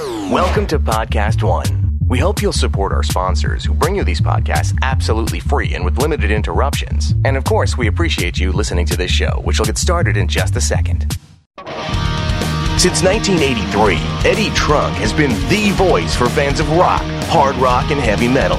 Welcome to Podcast One. We hope you'll support our sponsors who bring you these podcasts absolutely free and with limited interruptions. And of course, we appreciate you listening to this show, which will get started in just a second. Since 1983, Eddie Trunk has been the voice for fans of rock, hard rock, and heavy metal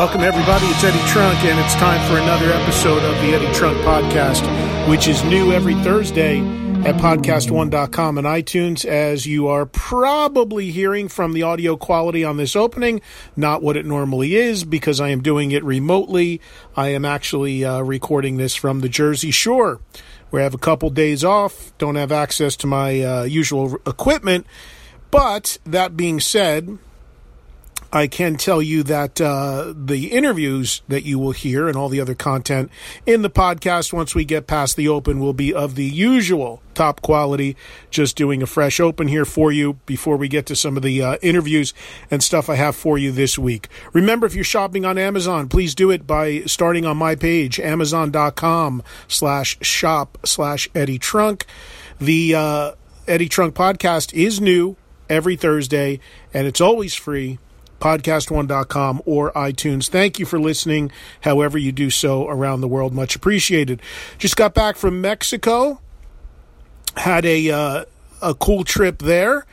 Welcome, everybody. It's Eddie Trunk, and it's time for another episode of the Eddie Trunk Podcast, which is new every Thursday at podcast1.com and iTunes. As you are probably hearing from the audio quality on this opening, not what it normally is because I am doing it remotely. I am actually uh, recording this from the Jersey Shore, where I have a couple days off, don't have access to my uh, usual equipment. But that being said, I can tell you that uh, the interviews that you will hear and all the other content in the podcast once we get past the open will be of the usual top quality. Just doing a fresh open here for you before we get to some of the uh, interviews and stuff I have for you this week. Remember, if you're shopping on Amazon, please do it by starting on my page, amazon.com slash shop slash Eddie Trunk. The uh, Eddie Trunk podcast is new every Thursday and it's always free podcast1.com or iTunes. Thank you for listening, however you do so around the world. Much appreciated. Just got back from Mexico. Had a uh, a cool trip there.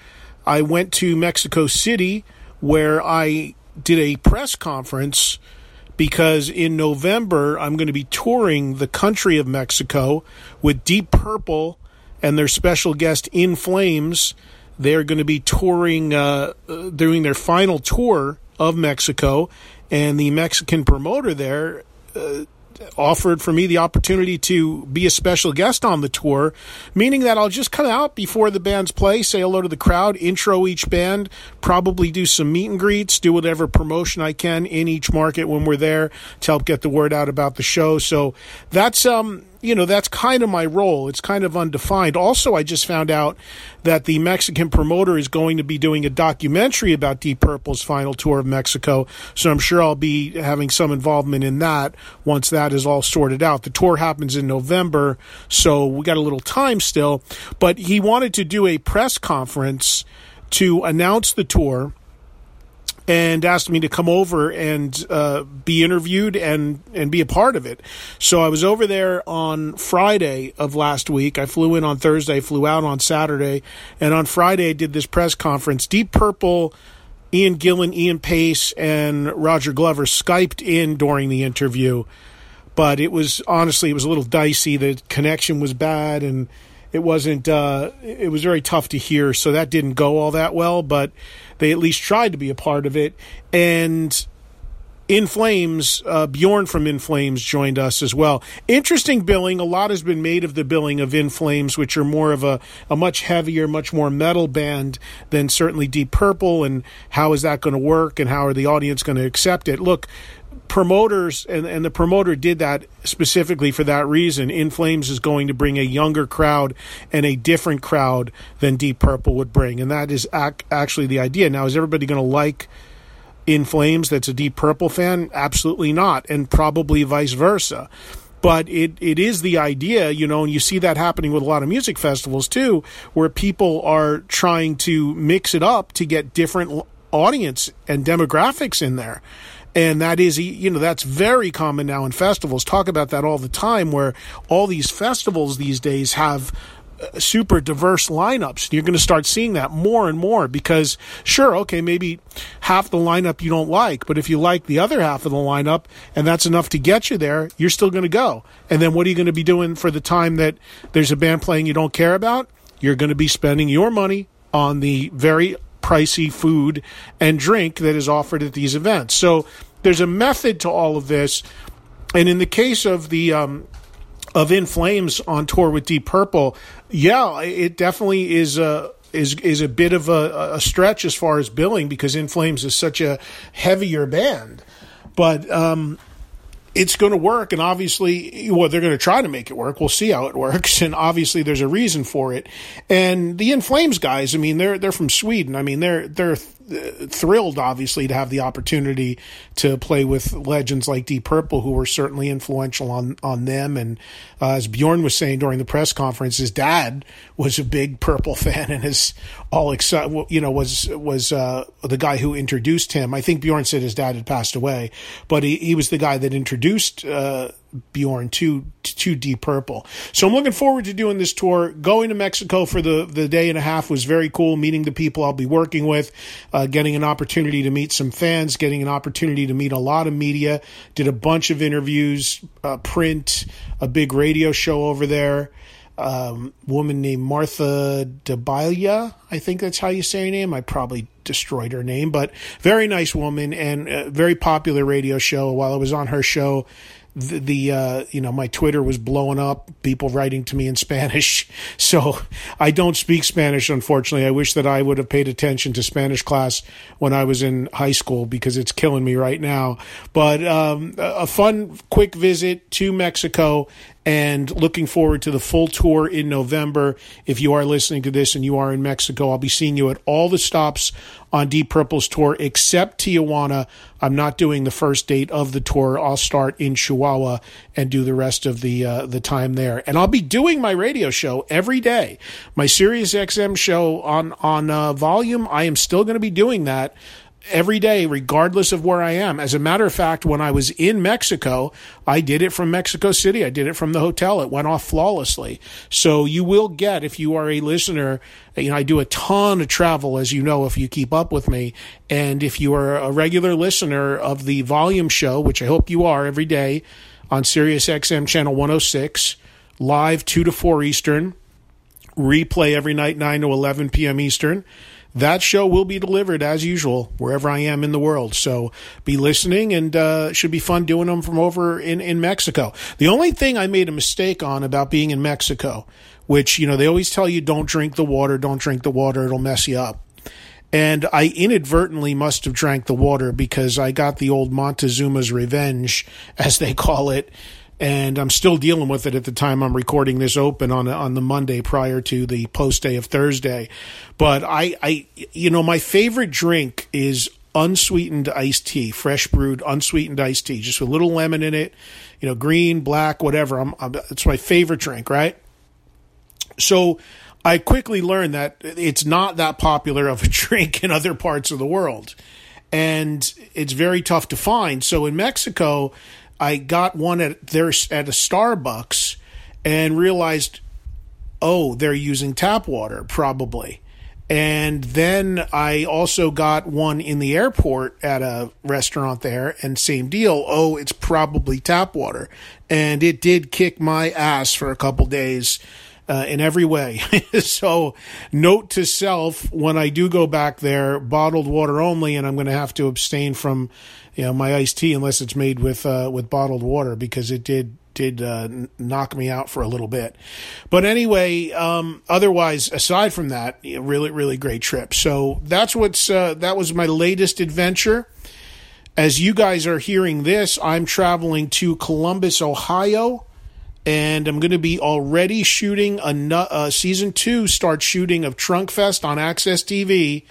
I went to Mexico City where I did a press conference because in November I'm going to be touring the country of Mexico with Deep Purple and their special guest In Flames they're going to be touring, uh, uh, doing their final tour of Mexico, and the Mexican promoter there uh, offered for me the opportunity to be a special guest on the tour, meaning that I'll just come out before the bands play, say hello to the crowd, intro each band, probably do some meet and greets, do whatever promotion I can in each market when we're there to help get the word out about the show. So that's um you know, that's kind of my role. It's kind of undefined. Also, I just found out that the Mexican promoter is going to be doing a documentary about Deep Purple's final tour of Mexico. So I'm sure I'll be having some involvement in that once that is all sorted out. The tour happens in November, so we got a little time still. But he wanted to do a press conference to announce the tour and asked me to come over and uh, be interviewed and and be a part of it. So I was over there on Friday of last week. I flew in on Thursday, flew out on Saturday, and on Friday I did this press conference. Deep Purple. Ian Gillan, Ian Paice, and Roger Glover Skyped in during the interview, but it was honestly it was a little dicey. The connection was bad, and it wasn't. Uh, it was very tough to hear, so that didn't go all that well. But they at least tried to be a part of it. And In Flames, uh, Bjorn from In Flames joined us as well. Interesting billing. A lot has been made of the billing of In Flames, which are more of a, a much heavier, much more metal band than certainly Deep Purple. And how is that going to work? And how are the audience going to accept it? Look, promoters and, and the promoter did that specifically for that reason. In Flames is going to bring a younger crowd and a different crowd than Deep Purple would bring, and that is ac- actually the idea. Now, is everybody going to like In Flames that's a Deep Purple fan? Absolutely not, and probably vice versa. But it, it is the idea, you know, and you see that happening with a lot of music festivals too, where people are trying to mix it up to get different audience and demographics in there and that is you know that's very common now in festivals talk about that all the time where all these festivals these days have uh, super diverse lineups. You're going to start seeing that more and more because, sure, okay, maybe half the lineup you don't like, but if you like the other half of the lineup and that's enough to get you there, you're still going to go. And then what are you going to be doing for the time that there's a band playing you don't care about? You're going to be spending your money on the very pricey food and drink that is offered at these events. So there's a method to all of this. And in the case of the um, of In Flames on tour with Deep Purple, yeah, it definitely is a is is a bit of a, a stretch as far as billing because In Flames is such a heavier band. But um, it's going to work. And obviously, well, they're going to try to make it work. We'll see how it works. And obviously, there's a reason for it. And the In Flames guys, I mean, they're they're from Sweden. I mean, they're they're thrilled, obviously, to have the opportunity to play with legends like Deep Purple, who were certainly influential on on them. And uh, as Bjorn was saying during the press conference, his dad was a big Purple fan and is all excited. You know, was was uh, the guy who introduced him. I think Bjorn said his dad had passed away, but he, he was the guy that introduced. Uh, Bjorn to to Deep Purple. So I'm looking forward to doing this tour. Going to Mexico for the the day and a half was very cool. Meeting the people I'll be working with, uh, getting an opportunity to meet some fans, getting an opportunity to meet a lot of media. Did a bunch of interviews, uh, print, a big radio show over there. Um, woman named Martha Debalia, I think that's how you say her name. I probably destroyed her name, but very nice woman and a very popular radio show. While I was on her show, the, the uh, you know my Twitter was blowing up, people writing to me in Spanish. So I don't speak Spanish, unfortunately. I wish that I would have paid attention to Spanish class when I was in high school because it's killing me right now. But um, a fun, quick visit to Mexico and looking forward to the full tour in November. If you are listening to this and you are in Mexico, I'll be seeing you at all the stops on Deep Purple's tour except Tijuana. I'm not doing the first date of the tour. I'll start in Chihuahua and do the rest of the uh, the time there. And I'll be doing my radio show every day. My Sirius XM show on on uh, volume. I am still going to be doing that every day, regardless of where I am. As a matter of fact, when I was in Mexico, I did it from Mexico City. I did it from the hotel. It went off flawlessly. So you will get, if you are a listener, you know, I do a ton of travel, as you know, if you keep up with me. And if you are a regular listener of the volume show, which I hope you are every day on Sirius XM channel 106, live 2 to 4 Eastern, replay every night 9 to 11 p.m. Eastern that show will be delivered as usual wherever I am in the world. So be listening and uh, should be fun doing them from over in, in Mexico. The only thing I made a mistake on about being in Mexico, which, you know, they always tell you don't drink the water, don't drink the water, it'll mess you up. And I inadvertently must have drank the water because I got the old Montezuma's revenge, as they call it, and I'm still dealing with it at the time I'm recording this open on on the Monday prior to the post day of Thursday. But I, I, you know, my favorite drink is unsweetened iced tea, fresh brewed unsweetened iced tea, just with a little lemon in it, you know, green, black, whatever. I'm, I'm, it's my favorite drink, right? So I quickly learned that it's not that popular of a drink in other parts of the world. And it's very tough to find. So in Mexico, I got one at there at a Starbucks and realized, oh, they're using tap water probably. And then I also got one in the airport at a restaurant there, and same deal. Oh, it's probably tap water, and it did kick my ass for a couple days. Uh, in every way. so, note to self: when I do go back there, bottled water only, and I'm going to have to abstain from you know my iced tea unless it's made with uh, with bottled water because it did did uh, knock me out for a little bit. But anyway, um, otherwise, aside from that, really really great trip. So that's what's uh, that was my latest adventure. As you guys are hearing this, I'm traveling to Columbus, Ohio. And I'm going to be already shooting a uh, season two start shooting of Trunk Fest on AXS TV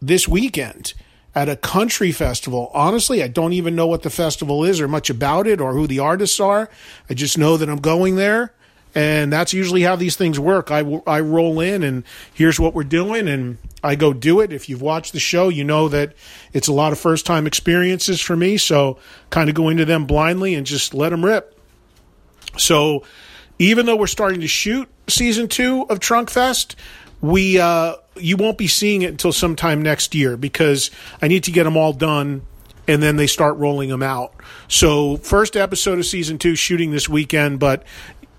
this weekend at a country festival. Honestly, I don't even know what the festival is or much about it or who the artists are. I just know that I'm going there. And that's usually how these things work. I, I roll in and here's what we're doing, and I go do it. If you've watched the show, you know that it's a lot of first time experiences for me. So, kind of go into them blindly and just let them rip. So, even though we're starting to shoot season two of Trunk Fest, we uh, you won't be seeing it until sometime next year because I need to get them all done and then they start rolling them out. So, first episode of season two shooting this weekend, but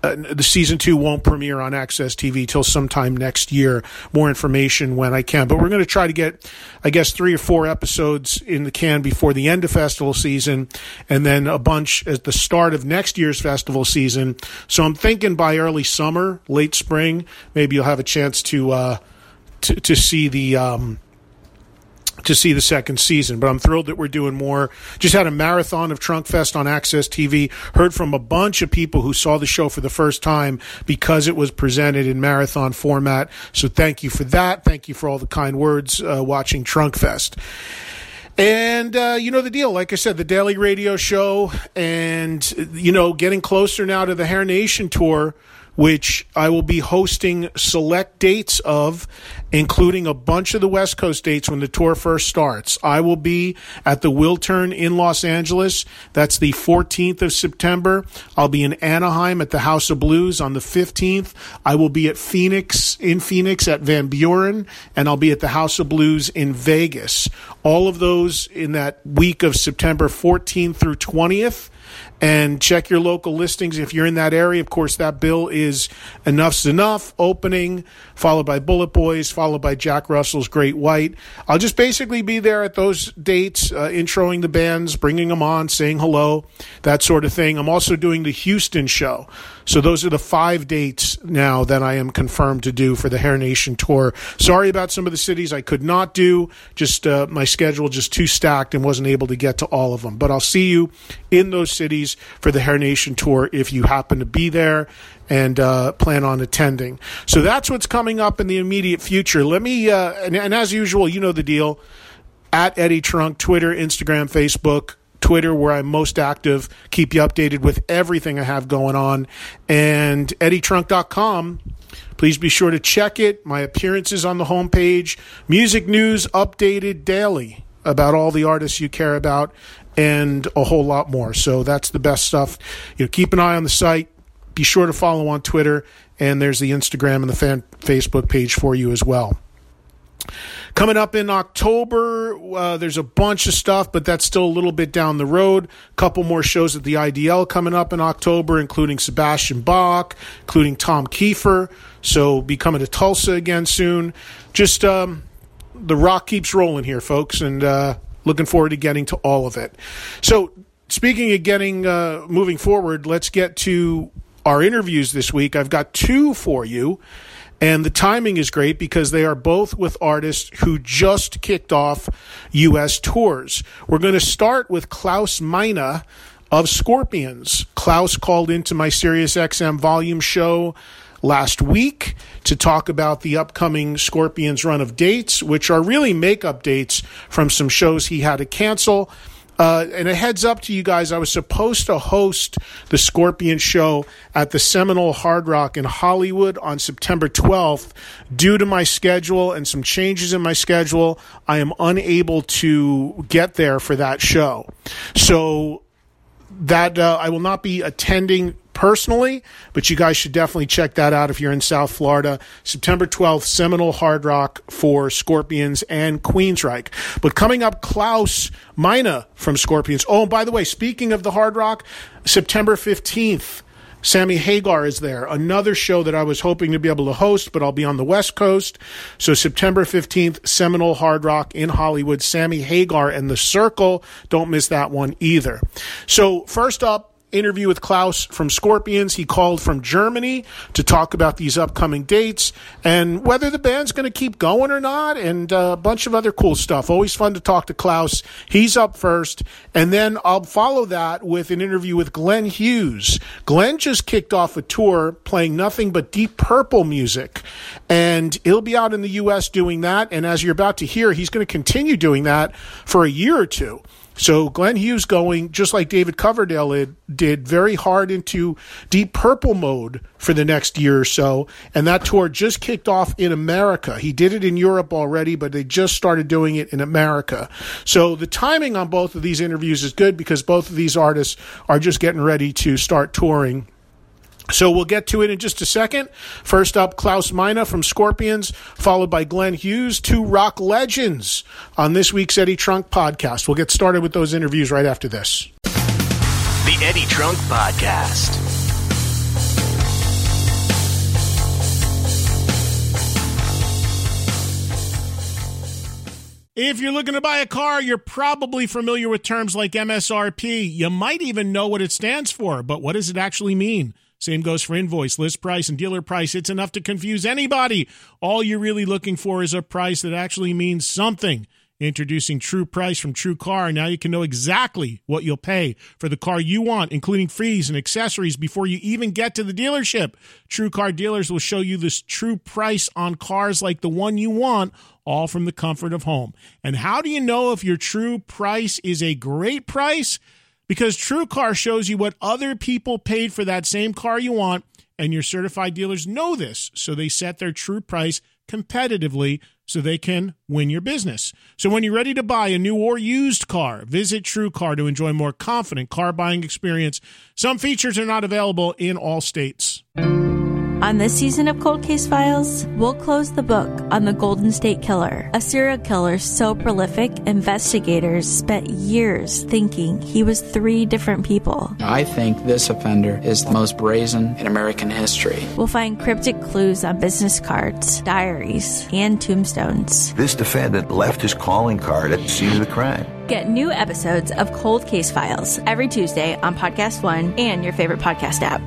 uh, the season two won't premiere on AXS TV till sometime next year. More information when I can, but we're going to try to get, I guess, three or four episodes in the can before the end of festival season, and then a bunch at the start of next year's festival season. So I'm thinking by early summer, late spring, maybe you'll have a chance to uh, to, to see the. Um, to see the second season. But I'm thrilled that we're doing more. Just had a marathon of Trunk Fest on AXS TV. Heard from a bunch of people who saw the show for the first time because it was presented in marathon format. So thank you for that. Thank you for all the kind words uh, watching Trunk Fest. And uh, you know the deal. Like I said, the daily radio show, and you know, getting closer now to the Hair Nation tour which I will be hosting select dates of, including a bunch of the West Coast dates when the tour first starts. I will be at the Wiltern in Los Angeles. That's the 14th of September. I'll be in Anaheim at the House of Blues on the 15th. I will be at Phoenix, in Phoenix at Van Buren, and I'll be at the House of Blues in Vegas. All of those in that week of September 14th through 20th and check your local listings if you're in that area. Of course, that bill is Enuff Z'Nuff opening, followed by Bullet Boys, followed by Jack Russell's Great White. I'll just basically be there at those dates, uh, introing the bands, bringing them on, saying hello, that sort of thing. I'm also doing the Houston show. So those are the five dates now that I am confirmed to do for the Hair Nation tour. Sorry about some of the cities I could not do. Just uh, my schedule just too stacked and wasn't able to get to all of them. But I'll see you in those cities for the Hair Nation tour if you happen to be there and uh, plan on attending. So that's what's coming up in the immediate future. Let me, uh, and, and as usual, you know the deal. At Eddie Trunk, Twitter, Instagram, Facebook, Twitter, where I'm most active. Keep you updated with everything I have going on. And EddieTrunk.com. Please be sure to check it. My appearances on the homepage. Music news updated daily about all the artists you care about and a whole lot more. So that's the best stuff. You know, keep an eye on the site. Be sure to follow on Twitter. And there's the Instagram and the fan Facebook page for you as well. Coming up in October, uh, there's a bunch of stuff, but that's still a little bit down the road. A couple more shows at the IDL coming up in October, including Sebastian Bach, including Tom Keifer. So be coming to Tulsa again soon. Just um, the rock keeps rolling here, folks, and uh, looking forward to getting to all of it. So speaking of getting uh, moving forward, let's get to our interviews this week. I've got two for you. And the timing is great because they are both with artists who just kicked off U.S. tours. We're going to start with Klaus Meine of Scorpions. Klaus called into my SiriusXM volume show last week to talk about the upcoming Scorpions run of dates, which are really makeup dates from some shows he had to cancel. Uh, and a heads up to you guys, I was supposed to host the Scorpion show at the Seminole Hard Rock in Hollywood on September 12th. Due to my schedule and some changes in my schedule, I am unable to get there for that show. So that uh, I will not be attending personally, but you guys should definitely check that out if you're in South Florida. September 12th, Seminole Hard Rock for Scorpions and Queensryche. But coming up, Klaus Meine from Scorpions. Oh, and by the way, speaking of the Hard Rock, September 15th, Sammy Hagar is there. Another show that I was hoping to be able to host, but I'll be on the West Coast. So September 15th, Seminole Hard Rock in Hollywood. Sammy Hagar and The Circle. Don't miss that one either. So first up, interview with Klaus from Scorpions. He called from Germany to talk about these upcoming dates and whether the band's going to keep going or not, and uh, a bunch of other cool stuff. Always fun to talk to Klaus. He's up first, and then I'll follow that with an interview with Glenn Hughes. Glenn just kicked off a tour playing nothing but Deep Purple music, and he'll be out in the U.S. doing that. And as you're about to hear, he's going to continue doing that for a year or two. So Glenn Hughes going, just like David Coverdale did, very hard into Deep Purple mode for the next year or so. And that tour just kicked off in America. He did it in Europe already, but they just started doing it in America. So the timing on both of these interviews is good because both of these artists are just getting ready to start touring so we'll get to it in just a second. First up, Klaus Meine from Scorpions, followed by Glenn Hughes, two rock legends on this week's Eddie Trunk podcast. We'll get started with those interviews right after this. The Eddie Trunk Podcast. If you're looking to buy a car, you're probably familiar with terms like MSRP. You might even know what it stands for, but what does it actually mean? Same goes for invoice, list price, and dealer price. It's enough to confuse anybody. All you're really looking for is a price that actually means something. Introducing True Price from True Car. Now you can know exactly what you'll pay for the car you want, including fees and accessories, before you even get to the dealership. True Car dealers will show you this true price on cars like the one you want, all from the comfort of home. And how do you know if your true price is a great price? Because True Car shows you what other people paid for that same car you want, and your certified dealers know this, so they set their true price competitively so they can win your business. So when you're ready to buy a new or used car, visit True Car to enjoy a more confident car buying experience. Some features are not available in all states. On this season of Cold Case Files, we'll close the book on the Golden State Killer, a serial killer so prolific, investigators spent years thinking he was three different people. I think this offender is the most brazen in American history. We'll find cryptic clues on business cards, diaries, and tombstones. This defendant left his calling card at the scene of the crime. Get new episodes of Cold Case Files every Tuesday on Podcast One and your favorite podcast app.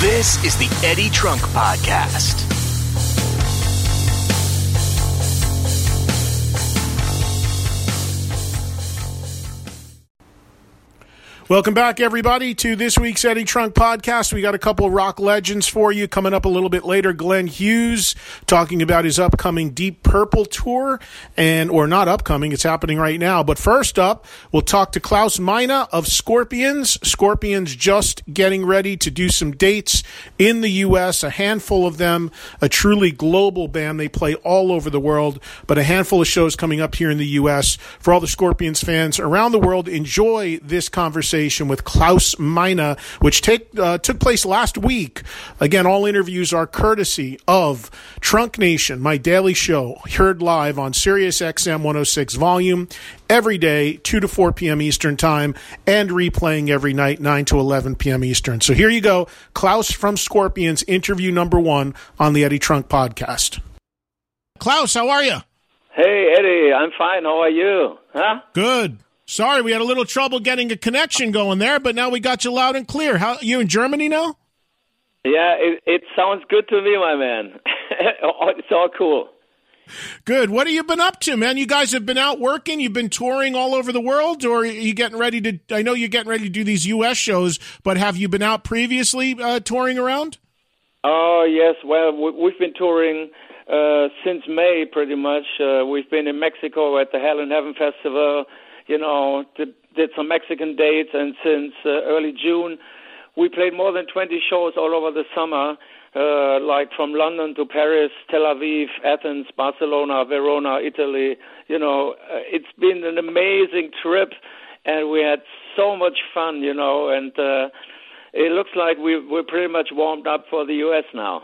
This is the Eddie Trunk Podcast. Welcome back, everybody, to this week's Eddie Trunk podcast. We got a couple rock legends for you coming up a little bit later. Glenn Hughes talking about his upcoming Deep Purple tour, and or not upcoming, it's happening right now. But first up, we'll talk to Klaus Meine of Scorpions. Scorpions just getting ready to do some dates in the U.S. A handful of them, a truly global band. They play all over the world, but a handful of shows coming up here in the U.S. For all the Scorpions fans around the world, enjoy this conversation conversation with Klaus Meine, which take, uh, took place last week. Again, all interviews are courtesy of Trunk Nation, my daily show, heard live on Sirius XM 106 volume every day, 2 to 4 p.m. Eastern Time, and replaying every night, 9 to 11 p.m. Eastern. So here you go. Klaus from Scorpions, interview number one on the Eddie Trunk podcast. Klaus, how are you? Hey, Eddie, I'm fine. How are you? Huh? Good. Sorry, we had a little trouble getting a connection going there, but now we got you loud and clear. How you in Germany now? Yeah, it, it sounds good to me, my man. it's all cool. Good. What have you been up to, man? You guys have been out working. You've been touring all over the world, or are you getting ready to? I know you're getting ready to do these U.S. shows, but have you been out previously uh, touring around? Oh yes. Well, we've been touring uh, since May, pretty much. Uh, we've been in Mexico at the Hell and Heaven Festival you know, did, some Mexican dates, and since uh, early June, we played more than 20 shows all over the summer, uh, like from London to Paris, Tel Aviv, Athens, Barcelona, Verona, Italy. You know, uh, it's been an amazing trip, and we had so much fun, you know, and uh, it looks like we, we're pretty much warmed up for the U.S. now.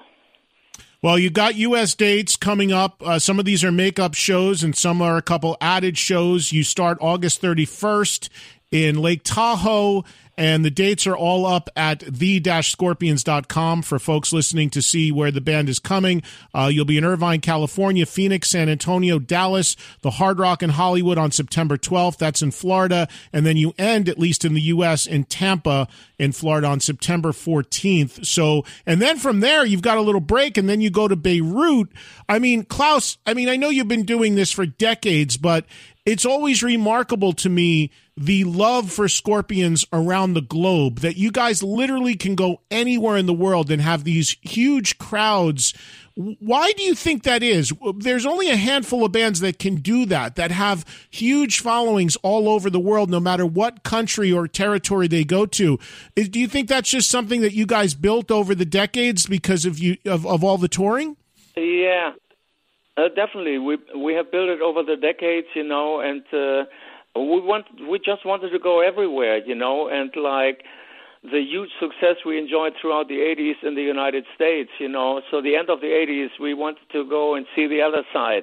Well, you got U.S. dates coming up. Uh, some of these are makeup shows, and some are a couple added shows. You start August 31st in Lake Tahoe and the dates are all up at the-scorpions.com for folks listening to see where the band is coming. Uh, you'll be in Irvine, California, Phoenix, San Antonio, Dallas, the Hard Rock in Hollywood on September 12th. That's in Florida. And then you end, at least in the U.S., in Tampa in Florida on September 14th. So, and then from there, you've got a little break and then you go to Beirut. I mean, Klaus, I mean, I know you've been doing this for decades, but it's always remarkable to me the love for scorpions around the globe that you guys literally can go anywhere in the world and have these huge crowds. Why do you think that is? There's only a handful of bands that can do that, that have huge followings all over the world, no matter what country or territory they go to. Do you think that's just something that you guys built over the decades because of you of, of all the touring? Yeah, uh, definitely. We we have built it over the decades, you know, and. Uh, we want we just wanted to go everywhere, you know, and like the huge success we enjoyed throughout the 80s in the United States, you know. So the end of the 80s, we wanted to go and see the other side.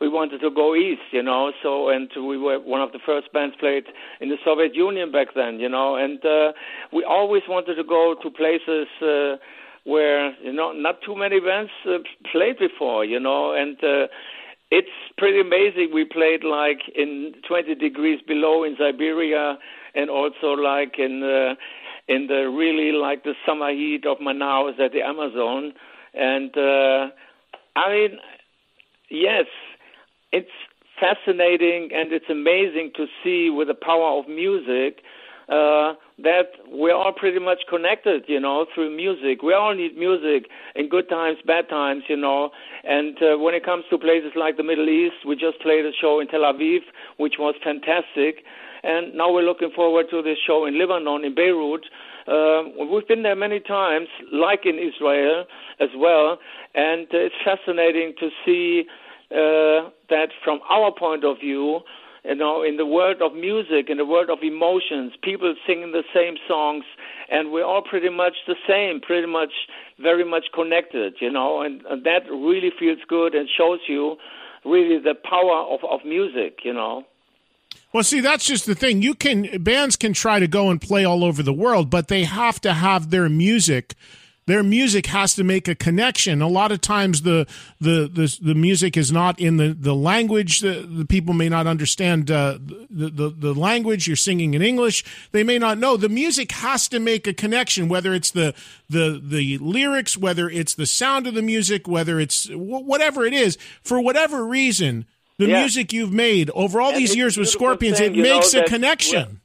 We wanted to go east, you know. So and we were one of the first bands played in the Soviet Union back then, you know. And uh, we always wanted to go to places. Uh, where you know not too many bands uh, played before, you know, and uh, it's pretty amazing. We played like in 20 degrees below in Siberia, and also like in the in the really like the summer heat of Manaus at the Amazon. And uh, I mean, yes, it's fascinating and it's amazing to see with the power of music uh, that we're all pretty much connected, you know, through music. We all need music in good times, bad times, you know. And uh, when it comes to places like the Middle East, we just played a show in Tel Aviv, which was fantastic. And now we're looking forward to this show in Lebanon, in Beirut. Uh, we've been there many times, like in Israel as well. And uh, it's fascinating to see uh, that from our point of view, you know, in the world of music, in the world of emotions, people singing the same songs, and we're all pretty much the same, pretty much very much connected, you know, and, and that really feels good and shows you really the power of, of music, you know. Well, see, that's just the thing. You can bands can try to go and play all over the world, but they have to have their music their music has to make a connection. A lot of times the the the, the music is not in the, the language. The, the people may not understand uh, the, the the language. You're singing in English. They may not know. The music has to make a connection, whether it's the the the lyrics, whether it's the sound of the music, whether it's whatever it is. For whatever reason, the yeah. music you've made over all and these years with Scorpions, thing, it makes know, a connection.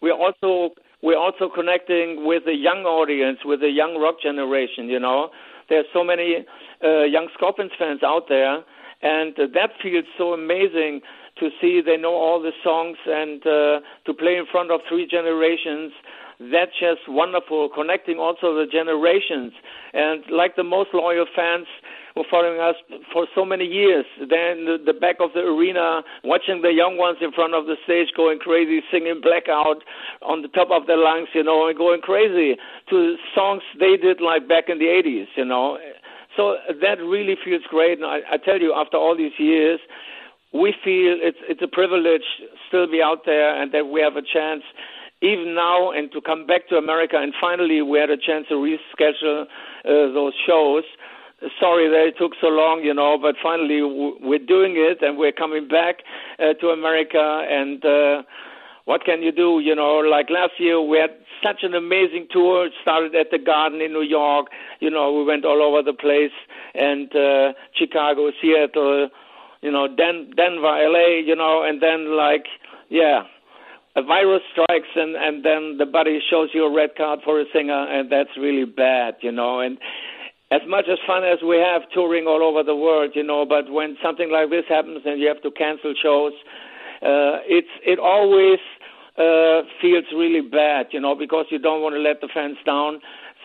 We're, we're also we're also connecting with the young audience, with the young rock generation. You know, there's so many uh, young Scorpions fans out there, and that feels so amazing to see they know all the songs and uh, to play in front of three generations. That's just wonderful, connecting also the generations. And like the most loyal fans, were following us for so many years. Then the, back of the arena, watching the young ones in front of the stage going crazy, singing blackout on the top of their lungs, you know, and going crazy to songs they did like back in the 80s, you know. So that really feels great. And I, I tell you, after all these years, we feel it's it's a privilege still be out there and that we have a chance even now and to come back to America and finally we had a chance to reschedule uh, those shows sorry that it took so long, you know, but finally we're doing it and we're coming back uh, to America. And uh, what can you do? You know, like last year we had such an amazing tour. It started at the Garden in New York. You know, we went all over the place and uh, Chicago, Seattle, you know, Den- Denver, LA, you know, and then like, yeah. A virus strikes and and then the buddy shows you a red card for a singer and that's really bad, you know. And as much as fun as we have touring all over the world, you know, but when something like this happens and you have to cancel shows, uh, it's it always uh, feels really bad, you know, because you don't want to let the fans down.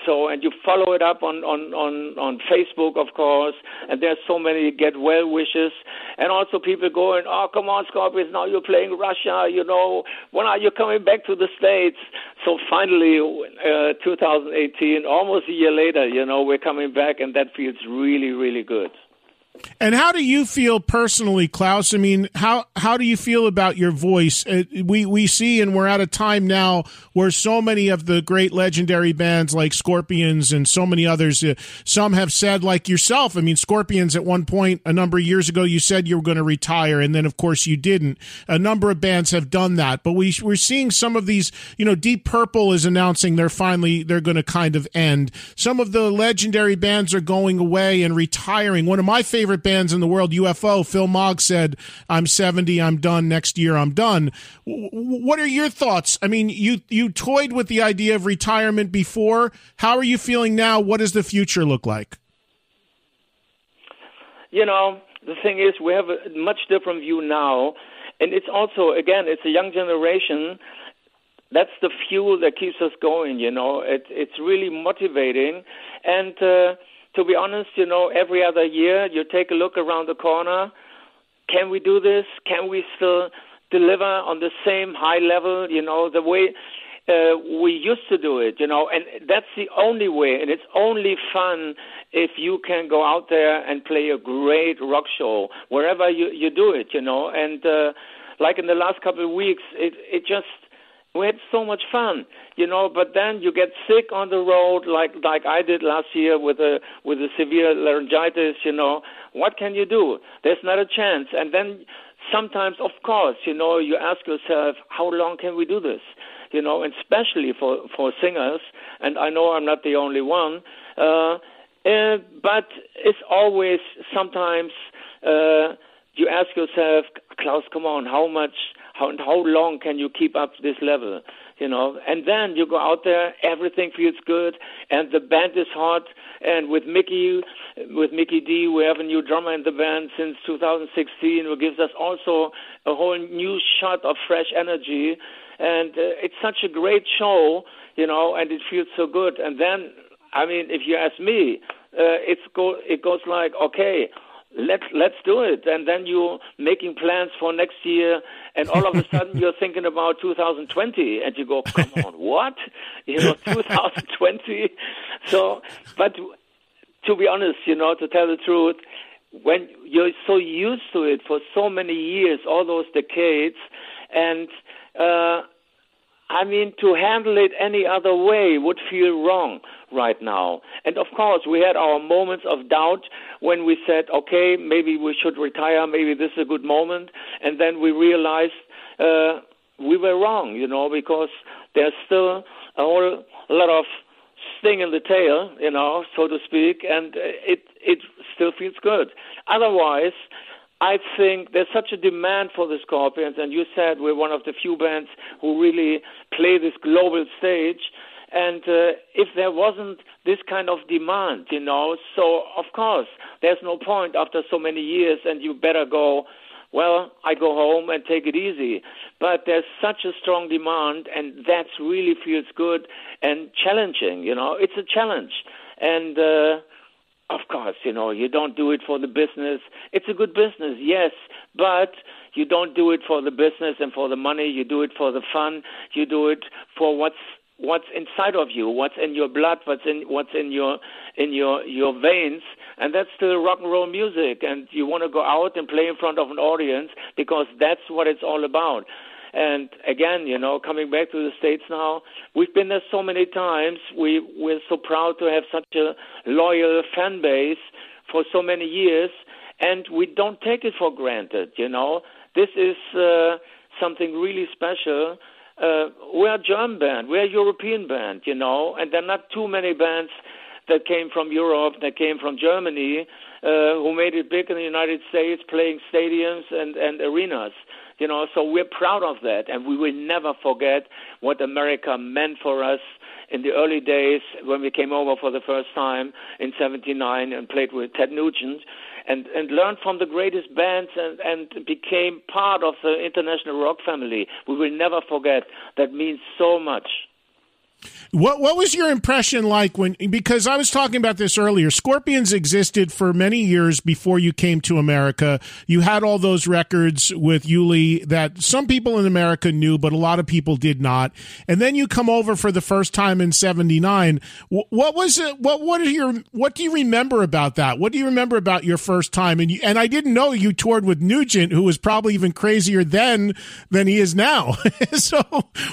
So and you follow it up on on on on Facebook, of course, and there's so many get well wishes, and also people going, oh come on, Scorpions, now you're playing Russia, you know, when are you coming back to the states? So finally, uh, 2018, almost a year later, you know, we're coming back, and that feels really really good. And how do you feel personally, Klaus? I mean, how how do you feel about your voice? Uh, we we see, and we're at a time now where so many of the great legendary bands like Scorpions and so many others, uh, some have said, like yourself. I mean, Scorpions at one point a number of years ago, you said you were going to retire, and then of course you didn't. A number of bands have done that, but we we're seeing some of these. You know, Deep Purple is announcing they're finally they're going to kind of end. Some of the legendary bands are going away and retiring. One of my favorite bands in the world, UFO, Phil Mogg said, I'm 70, I'm done. Next year, I'm done. what are your thoughts? I mean, you, you toyed with the idea of retirement before. How are you feeling now? What does the future look like? You know, the thing is, we have a much different view now. And it's also, again, it's a young generation that's the fuel that keeps us going. You know, it, it's really motivating, and uh, to be honest, you know, every other year you take a look around the corner. Can we do this? Can we still deliver on the same high level, you know, the way uh, we used to do it, you know, and that's the only way, and it's only fun if you can go out there and play a great rock show wherever you you do it, you know, and uh, like in the last couple of weeks, it it just we had so much fun, you know. But then you get sick on the road, like like I did last year with a with a severe laryngitis. You know, what can you do? There's not a chance. And then sometimes, of course, you know, you ask yourself, how long can we do this? You know, especially for for singers. And I know I'm not the only one. Uh, uh, but it's always sometimes uh, you ask yourself, Klaus, come on, how much how how long can you keep up this level? You know, and then you go out there, everything feels good, and the band is hot. And with Mikkey, with Mikkey Dee, we have a new drummer in the band since 2016, who gives us also a whole new shot of fresh energy. And uh, it's such a great show, you know, and it feels so good. And then, I mean, if you ask me, uh, it's go it goes like, okay, let's let's do it. And then you're making plans for next year and all of a sudden you're thinking about 2020 and you go come on what? You know 2020 so but to be honest you know to tell the truth when you're so used to it for so many years all those decades and uh I mean, to handle it any other way would feel wrong right now. And of course, we had our moments of doubt when we said, okay, maybe we should retire, maybe this is a good moment. And then we realized uh, we were wrong, you know, because there's still a whole lot of sting in the tail, you know, so to speak, and it it still feels good. Otherwise, I think there's such a demand for the Scorpions, and you said we're one of the few bands who really play this global stage. And uh, if there wasn't this kind of demand, you know, so of course there's no point after so many years, and you better go. Well, I go home and take it easy. But there's such a strong demand, and that really feels good and challenging. You know, it's a challenge, and. Uh, of course, you know, you don't do it for the business. It's a good business, yes, but you don't do it for the business and for the money. You do it for the fun. You do it for what's what's inside of you, what's in your blood, what's in what's in your in your your veins, and that's still rock and roll music. And you want to go out and play in front of an audience because that's what it's all about. And again, you know, coming back to the States now, we've been there so many times. We, we're so proud to have such a loyal fan base for so many years, and we don't take it for granted, you know. This is uh, something really special. Uh, we're a German band, we're a European band, you know, and there are not too many bands that came from Europe, that came from Germany, uh, who made it big in the United States, playing stadiums and, and arenas. You know, so we're proud of that, and we will never forget what America meant for us in the early days when we came over for the first time in '79 and played with Ted Nugent, and and learned from the greatest bands and and became part of the international rock family. We will never forget. That means so much. What what was your impression like when because I was talking about this earlier. Scorpions existed for many years before you came to America. You had all those records with Uli that some people in America knew, but a lot of people did not. And then you come over for the first time in '79. What was it? What what are your what do you remember about that? What do you remember about your first time? And you, and I didn't know you toured with Nugent, who was probably even crazier then than he is now. so,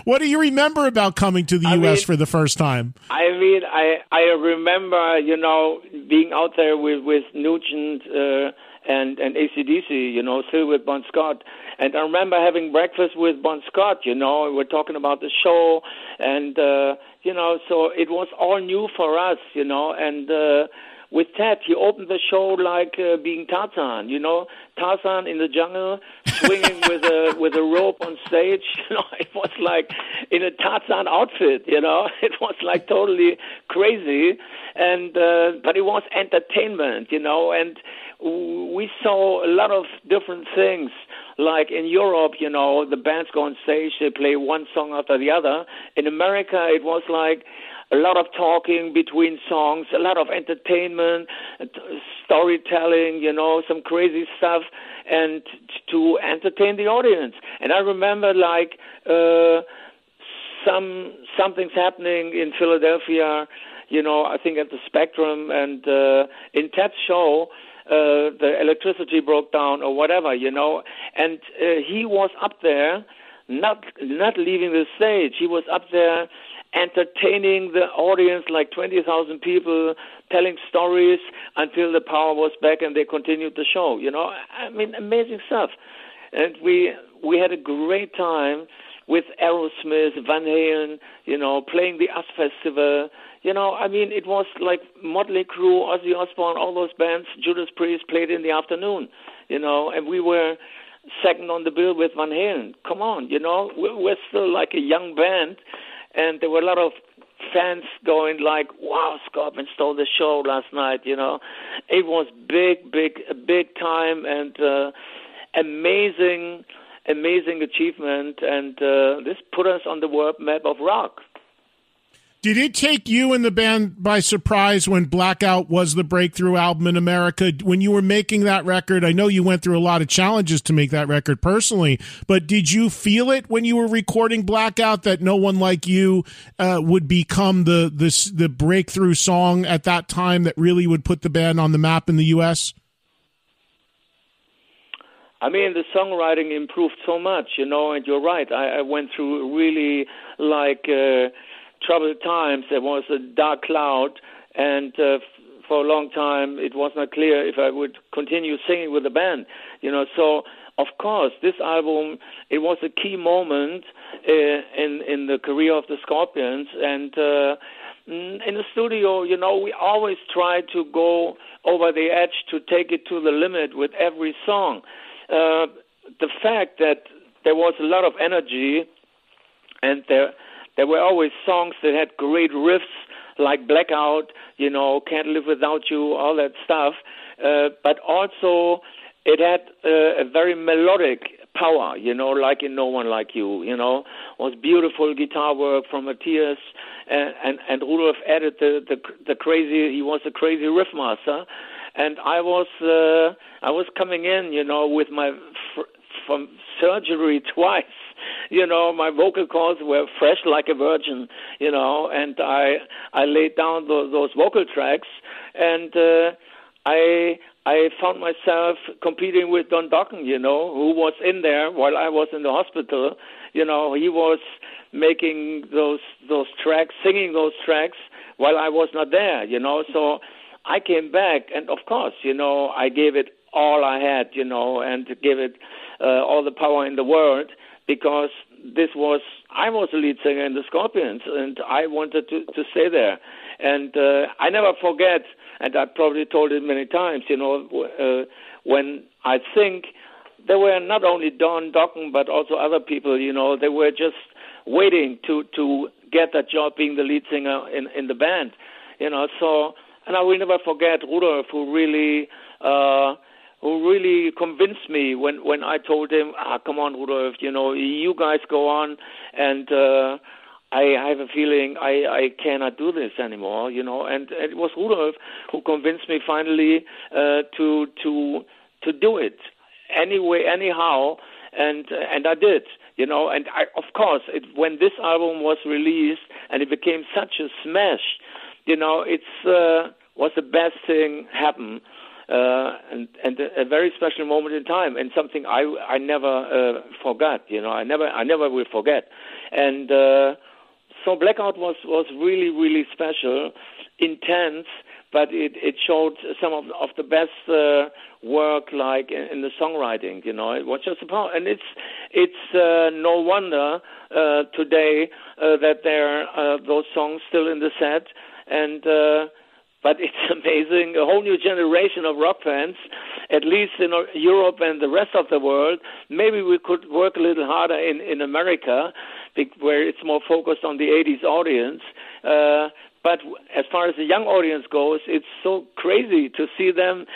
what do you remember about coming to the I U.S. Mean, for the first time? I mean, I I remember, you know, being out there with with Nugent uh, and and ACDC, you know, still with Bon Scott, and I remember having breakfast with Bon Scott. You know, we're talking about the show, and uh, you know, so it was all new for us, you know, and. uh with Ted, he opened the show like uh, being Tarzan, you know, Tarzan in the jungle, swinging with a with a rope on stage. You know, it was like in a Tarzan outfit. You know, it was like totally crazy, and uh, but it was entertainment. You know, and we saw a lot of different things. Like in Europe, you know, the bands go on stage, they play one song after the other. In America, it was like a lot of talking between songs, a lot of entertainment, storytelling, you know, some crazy stuff, and to entertain the audience. And I remember like uh, some something's happening in Philadelphia, you know, I think at the Spectrum, and uh, in Ted's show. Uh, the electricity broke down or whatever, you know, and uh, he was up there, not not leaving the stage. He was up there entertaining the audience like 20,000 people, telling stories until the power was back and they continued the show. You know, I mean, amazing stuff. And we we had a great time with Aerosmith, Van Halen, you know, playing the US Festival. You know, I mean, it was like Motley Crue, Ozzy Osbourne, all those bands. Judas Priest played in the afternoon, you know, and we were second on the bill with Van Halen. Come on, you know, we're still like a young band, and there were a lot of fans going like, "Wow, Scorpion stole the show last night." You know, it was big, big, big time, and uh, amazing, amazing achievement, and uh, this put us on the world map of rock. Did it take you and the band by surprise when Blackout was the breakthrough album in America? When you were making that record, I know you went through a lot of challenges to make that record personally, but did you feel it when you were recording Blackout that no one like you uh, would become the, the the breakthrough song at that time that really would put the band on the map in the U.S.? I mean, the songwriting improved so much, you know, and you're right. I, I went through really like. Uh, troubled times. There was a dark cloud, and uh, for a long time it was not clear if I would continue singing with the band. You know, so of course this album it was a key moment uh, in in the career of the Scorpions, and uh, mm, in the studio, you know, we always try to go over the edge to take it to the limit with every song. Uh, the fact that there was a lot of energy and there there were always songs that had great riffs like Blackout, you know, Can't Live Without You, all that stuff. Uh, but also, it had uh, a very melodic power, you know, like in No One Like You, you know, it was beautiful guitar work from Matthias, and and, and Rudolf added the, the the crazy. He was a crazy riff master, and I was uh, I was coming in, you know, with my fr- from surgery twice you know, my vocal cords were fresh like a virgin, you know, and I I laid down those, those vocal tracks, and uh, I I found myself competing with Don Dokken, you know, who was in there while I was in the hospital. You know, he was making those those tracks, singing those tracks while I was not there. You know, so I came back, and of course, you know, I gave it all I had, you know, and gave it uh, all the power in the world because this was I was the lead singer in the Scorpions, and I wanted to to stay there. And uh, I never forget, and I probably told it many times. You know, uh, when I think there were not only Don Dokken but also other people. You know, they were just waiting to to get that job being the lead singer in in the band. You know, so and I will never forget Rudolf, who really. Uh, who really convinced me when when I told him, "Ah, come on, Rudolf, you know, you guys go on, and uh, I have a feeling I, I cannot do this anymore, you know. And, and it was Rudolf who convinced me finally uh, to to to do it anyway, anyhow, and and I did, you know. And I, of course, it, when this album was released and it became such a smash, you know, it's uh, was the best thing happen. Uh, and and a, a very special moment in time, and something I I never uh, forgot. You know, I never I never will forget. And uh, so Blackout was was really really special, intense, but it it showed some of of the best uh, work like in, in the songwriting. You know, it was just about, and it's it's uh, no wonder uh, today uh, that there are uh, those songs still in the set and. Uh, but it's amazing. A whole new generation of rock fans, at least in Europe and the rest of the world. Maybe we could work a little harder in, in America where it's more focused on the 80s audience. Uh, but as far as the young audience goes, it's so crazy to see them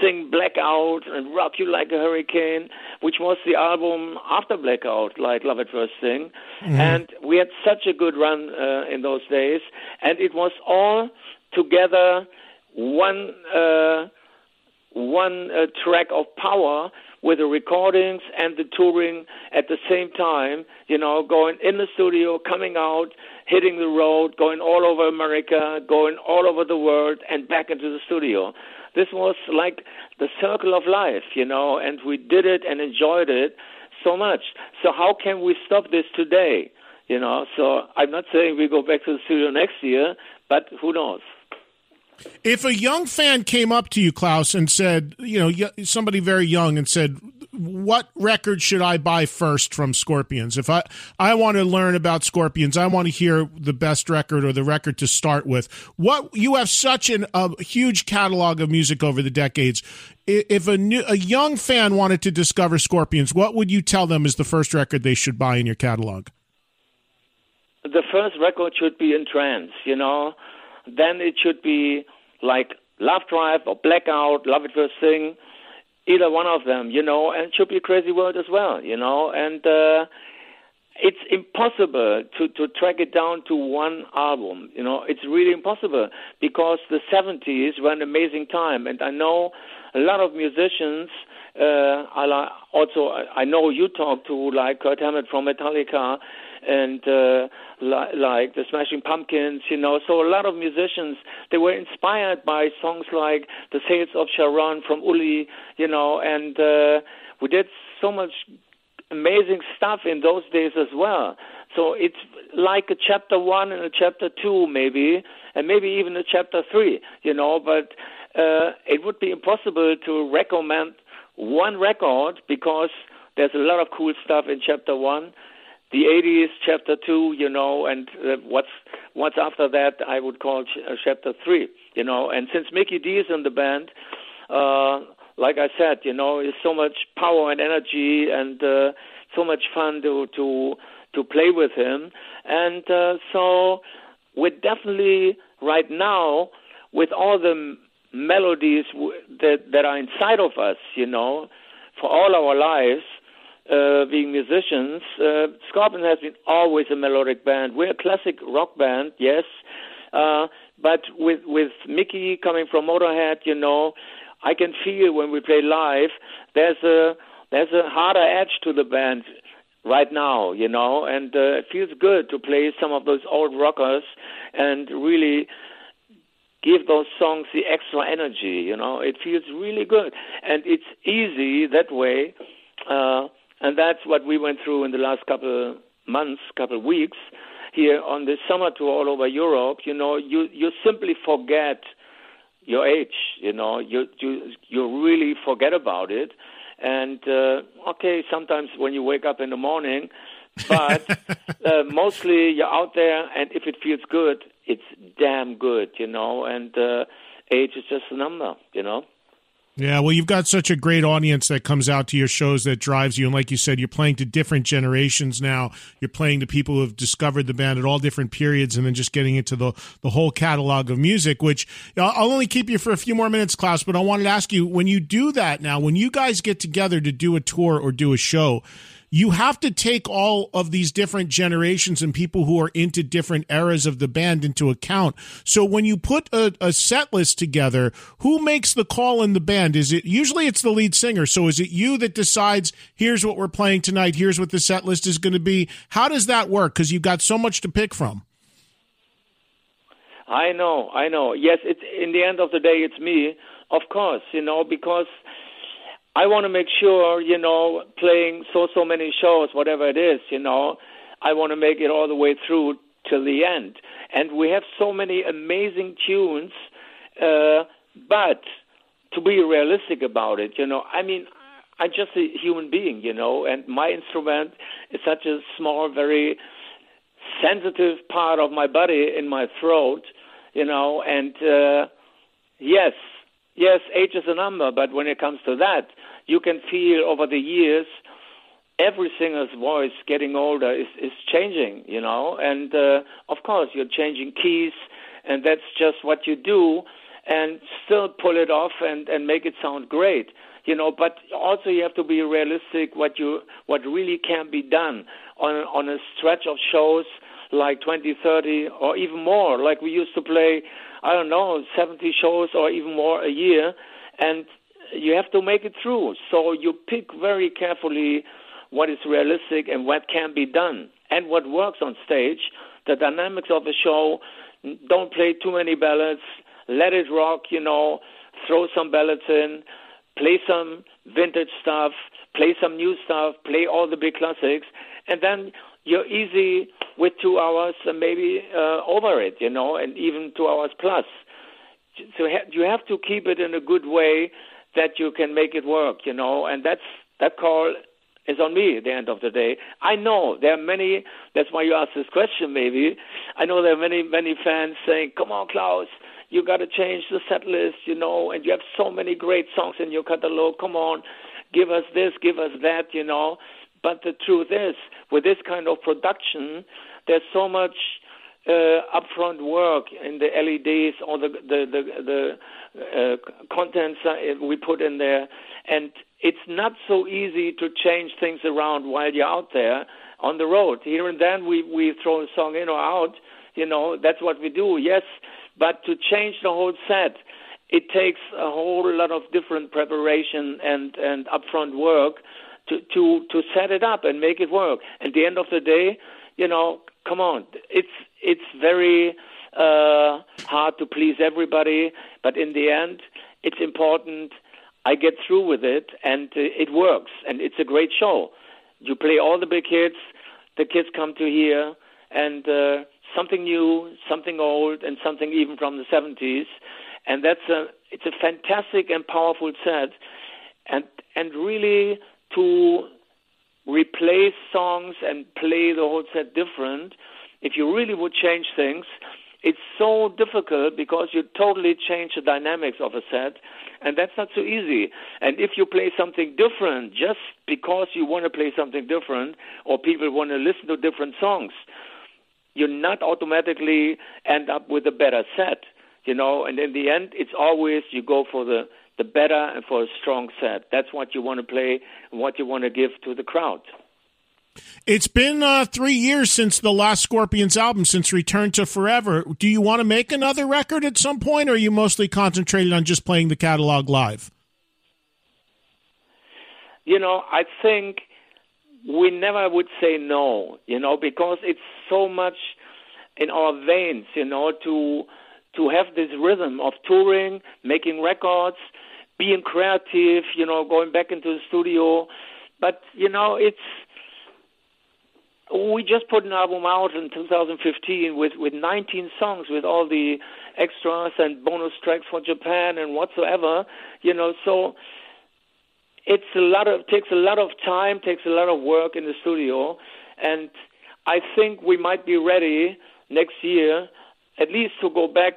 sing Blackout and Rock You Like a Hurricane, which was the album after Blackout, like Love at First Sting. Mm-hmm. And we had such a good run uh, in those days. And it was all together one. Uh, one uh, track of power with the recordings and the touring at the same time, you know, going in the studio, coming out, hitting the road, going all over America, going all over the world, and back into the studio. This was like the circle of life, you know, and we did it and enjoyed it so much. So, how can we stop this today? You know, so I'm not saying we go back to the studio next year, but who knows? If a young fan came up to you, Klaus, and said, you know, somebody very young, and said, "What record should I buy first from Scorpions? If I I want to learn about Scorpions, I want to hear the best record or the record to start with. What you have such an, a huge catalog of music over the decades. If a new a young fan wanted to discover Scorpions, what would you tell them is the first record they should buy in your catalog? The first record should be In Trance, you know then it should be like Love Drive or Blackout, Love at First Sting, either one of them, you know, and it should be a Crazy World as well, you know, and uh, it's impossible to, to track it down to one album, you know, it's really impossible because the 70s were an amazing time, and I know a lot of musicians. Uh, I also I know you talk to like Kirk Hammett from Metallica, and uh, li- like the Smashing Pumpkins, you know. So a lot of musicians they were inspired by songs like "The Sails of Charon" from Uli, you know, and uh, we did so much amazing stuff in those days as well. So it's like a chapter one and a chapter two, maybe, and maybe even a chapter three, you know. But uh, it would be impossible to recommend one record because there's a lot of cool stuff in chapter one the 80s, chapter two, you know, and uh, what's what's after that, I would call ch- uh, chapter three, you know. And since Mikkey Dee is in the band, uh, like I said, you know, it's so much power and energy and uh, so much fun to to to play with him. And uh, so we're definitely right now with all the melodies w- that that are inside of us, you know, for all our lives uh, being musicians, uh, Scorpion has been always a melodic band. We're a classic rock band, yes, uh, but with with Mikkey coming from Motorhead, you know, I can feel when we play live there's a there's a harder edge to the band right now, you know, and uh, it feels good to play some of those old rockers and really give those songs the extra energy, you know. It feels really good, and it's easy that way. Uh, and that's what we went through in the last couple months, couple weeks here on this summer tour all over Europe. You know, you you simply forget your age. You know, you you you really forget about it. And uh, okay, sometimes when you wake up in the morning, but uh, mostly you're out there, and if it feels good, it's damn good. You know, and uh, age is just a number. You know. Yeah, well, you've got such a great audience that comes out to your shows that drives you. And like you said, you're playing to different generations now. You're playing to people who have discovered the band at all different periods and then just getting into the, the whole catalog of music, which I'll only keep you for a few more minutes, Klaus. But I wanted to ask you when you do that now, when you guys get together to do a tour or do a show, you have to take all of these different generations and people who are into different eras of the band into account. So when you put a, a set list together, who makes the call in the band? Is it usually it's the lead singer? So is it you that decides here's what we're playing tonight, here's what the set list is going to be? How does that work? Because you've got so much to pick from. I know, I know. Yes, it's in the end of the day, it's me, of course. You know, because I want to make sure, you know, playing so so many shows, whatever it is, you know, I want to make it all the way through till the end. And we have so many amazing tunes, uh, but to be realistic about it, you know, I mean, I'm just a human being, you know, and my instrument is such a small, very sensitive part of my body in my throat, you know, and uh, yes, yes, age is a number, but when it comes to that, you can feel over the years every singer's voice getting older is, is changing, you know, and uh, of course you're changing keys, and that's just what you do, and still pull it off and, and make it sound great, you know. But also you have to be realistic what you what really can be done on on a stretch of shows like 20, 30, or even more. Like we used to play, I don't know, 70 shows or even more a year, and you have to make it through. So you pick very carefully what is realistic and what can be done and what works on stage. The dynamics of the show. Don't play too many ballads. Let it rock. You know, throw some ballads in. Play some vintage stuff. Play some new stuff. Play all the big classics, and then you're easy with two hours and maybe uh, over it. You know, and even two hours plus. So you have to keep it in a good way that you can make it work, you know, and that's that call is on me at the end of the day. I know there are many that's why you asked this question maybe. I know there are many, many fans saying, Come on, Klaus, you gotta change the set list, you know, and you have so many great songs in your catalog, come on, give us this, give us that, you know. But the truth is, with this kind of production, there's so much uh, upfront work in the LEDs or the the the, the uh, contents we put in there, and it's not so easy to change things around while you're out there on the road. Here and then we we throw a song in or out. You know that's what we do. Yes, but to change the whole set, it takes a whole lot of different preparation and and upfront work to to to set it up and make it work. At the end of the day, you know, come on, it's it's very uh, hard to please everybody, but in the end, it's important. I get through with it and uh, it works and it's a great show. You play all the big hits, the kids come to hear, and uh, something new, something old, and something even from the 70s, and that's a it's a fantastic and powerful set, and and really to replace songs and play the whole set different if you really would change things, it's so difficult because you totally change the dynamics of a set, and that's not so easy. And if you play something different just because you want to play something different, or people want to listen to different songs, you not automatically end up with a better set, you know. And in the end, it's always you go for the the better and for a strong set. That's what you want to play and what you want to give to the crowd. It's been uh, three years since the last Scorpions album, since Return to Forever. Do you want to make another record at some point, or are you mostly concentrated on just playing the catalog live? You know, I think we never would say no, you know, because it's so much in our veins, you know, to to have this rhythm of touring, making records, being creative, you know, going back into the studio. But, you know, it's we just put an album out in 2015 with with 19 songs with all the extras and bonus tracks for Japan and whatsoever you know so it's a lot of takes a lot of time takes a lot of work in the studio and I think we might be ready next year at least to go back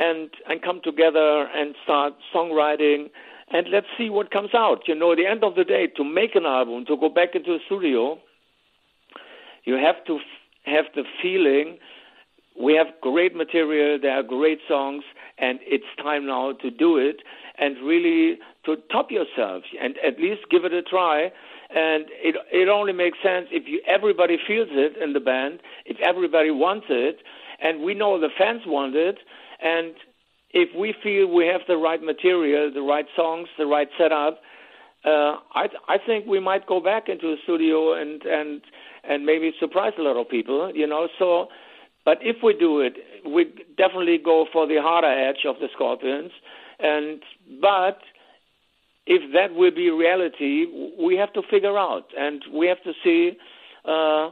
and and come together and start songwriting. And let's see what comes out. You know at the end of the day to make an album to go back into the studio you have to f- have the feeling we have great material, there are great songs, and it's time now to do it and really to top yourself and at least give it a try. And it it only makes sense if you everybody feels it in the band, if everybody wants it, and we know the fans want it, and if we feel we have the right material, the right songs, the right setup, uh, I I think we might go back into the studio and and and maybe surprise a lot of people, you know. So, but if we do it, we definitely go for the harder edge of the Scorpions, and but if that will be reality, we have to figure out, and we have to see uh,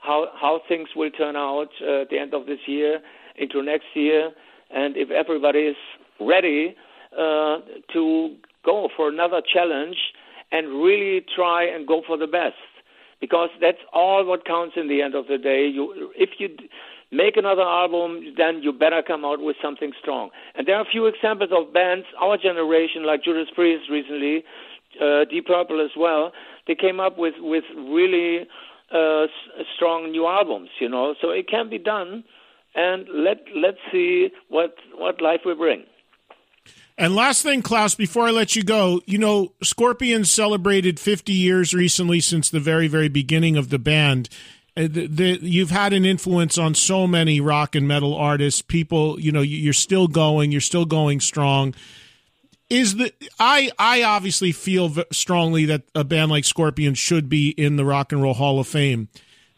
how how things will turn out uh, at the end of this year into next year, and if everybody is ready uh, to go for another challenge and really try and go for the best, because that's all what counts in the end of the day. You, if you make another album, then you better come out with something strong. And there are a few examples of bands, our generation, like Judas Priest recently, uh, Deep Purple as well. They came up with with really uh, strong new albums, you know. So it can be done, and let let's see what what life will bring. And last thing, Klaus, before I let you go, you know, Scorpions celebrated 50 years recently since the very, very beginning of the band. Uh, the, the, you've had an influence on so many rock and metal artists. People, you know, you're still going, you're still going strong. Is the I I obviously feel strongly that a band like Scorpions should be in the Rock and Roll Hall of Fame.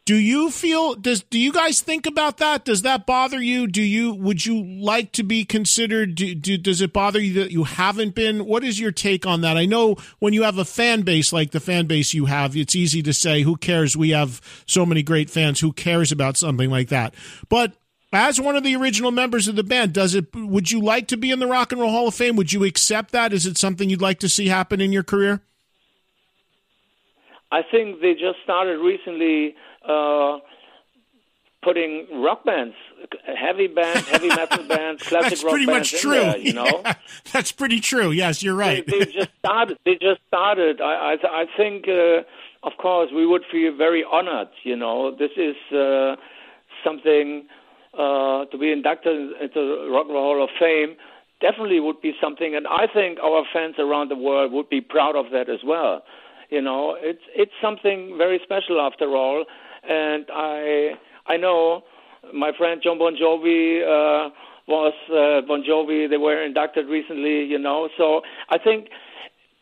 Do you feel does do you guys think about that? Does that bother you? Do you would you like to be considered? Do, do, does it bother you that you haven't been? What is your take on that? I know when you have a fan base like the fan base you have, it's easy to say, "Who cares? We have so many great fans. Who cares about something like that?" But as one of the original members of the band, does it? Would you like to be in the Rock and Roll Hall of Fame? Would you accept that? Is it something you'd like to see happen in your career? I think they just started recently uh, putting rock bands, heavy bands, heavy metal bands, classic that's rock pretty bands much true. There, you know, yeah, that's pretty true. Yes, you're right. They, they just started. They just started. I I, I think, uh, of course, we would feel very honored. You know, this is uh, something uh, to be inducted into the Rock and Roll Hall of Fame. Definitely would be something, and I think our fans around the world would be proud of that as well. You know, it's it's something very special after all and I I know my friend John Bon Jovi uh, was uh, Bon Jovi. They were inducted recently, you know. So I think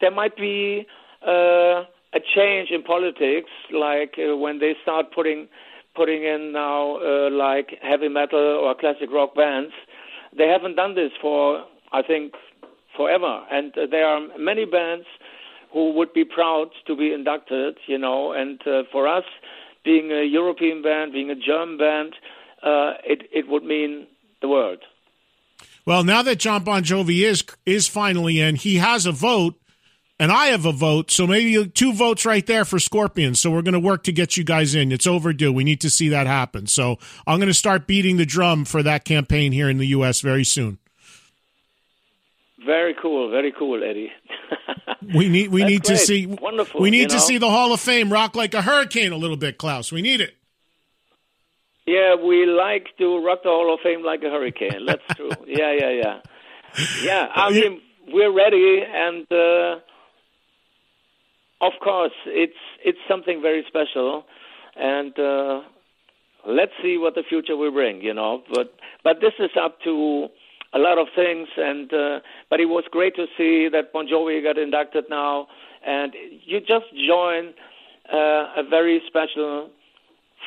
there might be uh, a change in politics, like uh, when they start putting putting in now uh, like heavy metal or classic rock bands. They haven't done this for I think forever, and uh, there are many bands who would be proud to be inducted, you know. And uh, for us, being a European band, being a German band, uh, it it would mean the world. Well, now that John Bon Jovi is is finally in, he has a vote, and I have a vote. So maybe two votes right there for Scorpions. So we're going to work to get you guys in. It's overdue. We need to see that happen. So I'm going to start beating the drum for that campaign here in the U.S. very soon. Very cool, very cool, Eddie. we need we need great. to see wonderful. We need you to see the Hall of Fame rock like a hurricane a little bit, Klaus. We need it. Yeah, we like to rock the Hall of Fame like a hurricane. That's true. yeah, yeah, yeah. Yeah, I mean we're ready, and uh, of course it's it's something very special, and uh, let's see what the future will bring. You know, but but this is up to a lot of things. And uh, but it was great to see that Bon Jovi got inducted now, and you just join uh, a very special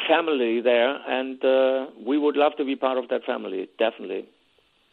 family there, and uh, we would love to be part of that family, definitely.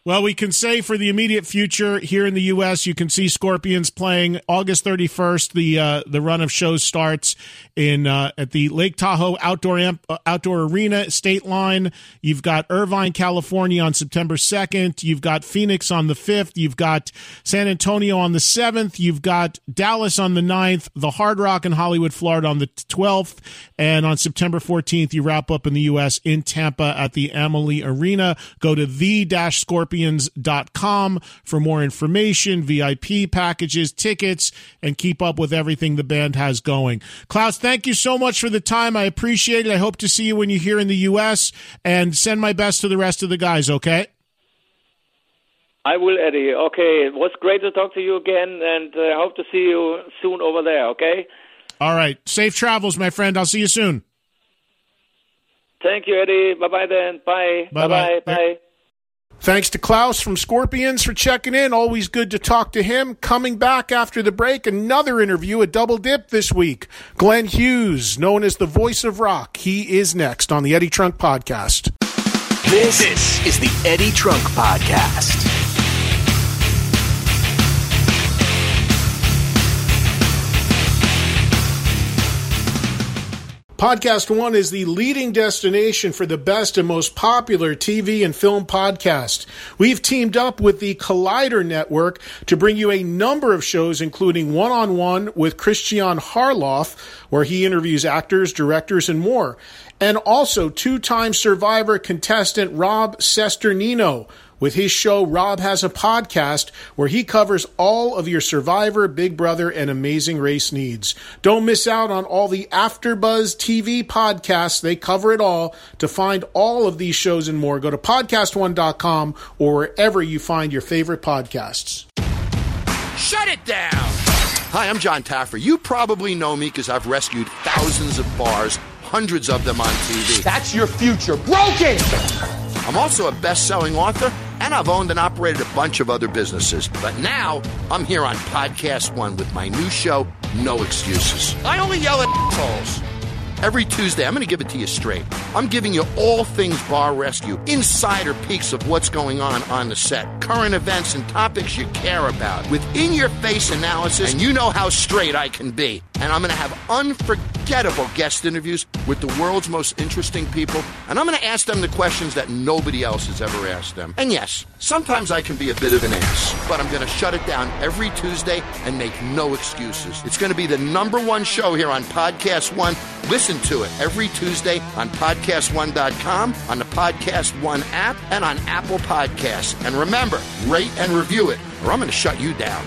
Well, we can say for the immediate future here in the U.S., you can see Scorpions playing August 31st. The uh, the run of shows starts in uh, at the Lake Tahoe Outdoor Amp, uh, Outdoor Arena Stateline. You've got Irvine, California on September 2nd. You've got Phoenix on the 5th. You've got San Antonio on the 7th. You've got Dallas on the 9th. The Hard Rock in Hollywood, Florida on the 12th. And on September 14th, you wrap up in the U.S. in Tampa at the Amalie Arena. Go to the-scorpions scorpions.com for more information, VIP packages, tickets, and keep up with everything the band has going. Klaus, thank you so much for the time. I appreciate it. I hope to see you when you're here in the U.S. and send my best to the rest of the guys, okay? I will, Eddie. Okay, it was great to talk to you again, and I uh, hope to see you soon over there, okay? All right. Safe travels, my friend. I'll see you soon. Thank you, Eddie. Bye bye then. Bye. Bye bye. Bye. Thanks to Klaus from Scorpions for checking in. Always good to talk to him. Coming back after the break, another interview, a double dip this week. Glenn Hughes, known as the voice of rock. He is next on the Eddie Trunk Podcast. This, is the Eddie Trunk Podcast. Podcast One is the leading destination for the best and most popular TV and film podcast. We've teamed up with the Collider Network to bring you a number of shows, including One on One with Christian Harloff, where he interviews actors, directors, and more. And also two time survivor contestant Rob Cesternino with his show, Rob Has a Podcast, where he covers all of your Survivor, Big Brother, and Amazing Race needs. Don't miss out on all the AfterBuzz TV podcasts. They cover it all. To find all of these shows and more, go to podcastone.com or wherever you find your favorite podcasts. Shut it down! Hi, I'm Jon Taffer. You probably know me because I've rescued thousands of bars, hundreds of them on TV. That's your future. Broken! I'm also a best selling author, and I've owned and operated a bunch of other businesses. But now I'm here on Podcast One with my new show, No Excuses. I only yell at assholes. Every Tuesday, I'm going to give it to you straight. I'm giving you all things bar rescue, insider peeks of what's going on on the set, current events and topics you care about, with in your face analysis, and you know how straight I can be. And I'm going to have unforgettable guest interviews with the world's most interesting people, and I'm going to ask them the questions that nobody else has ever asked them. And yes, sometimes I can be a bit of an ass, but I'm going to shut it down every Tuesday and make no excuses. It's going to be the number one show here on Podcast One. Listen to it every Tuesday on podcastone.com, on the Podcast One app, and on Apple Podcasts. And remember, rate and review it, or I'm going to shut you down.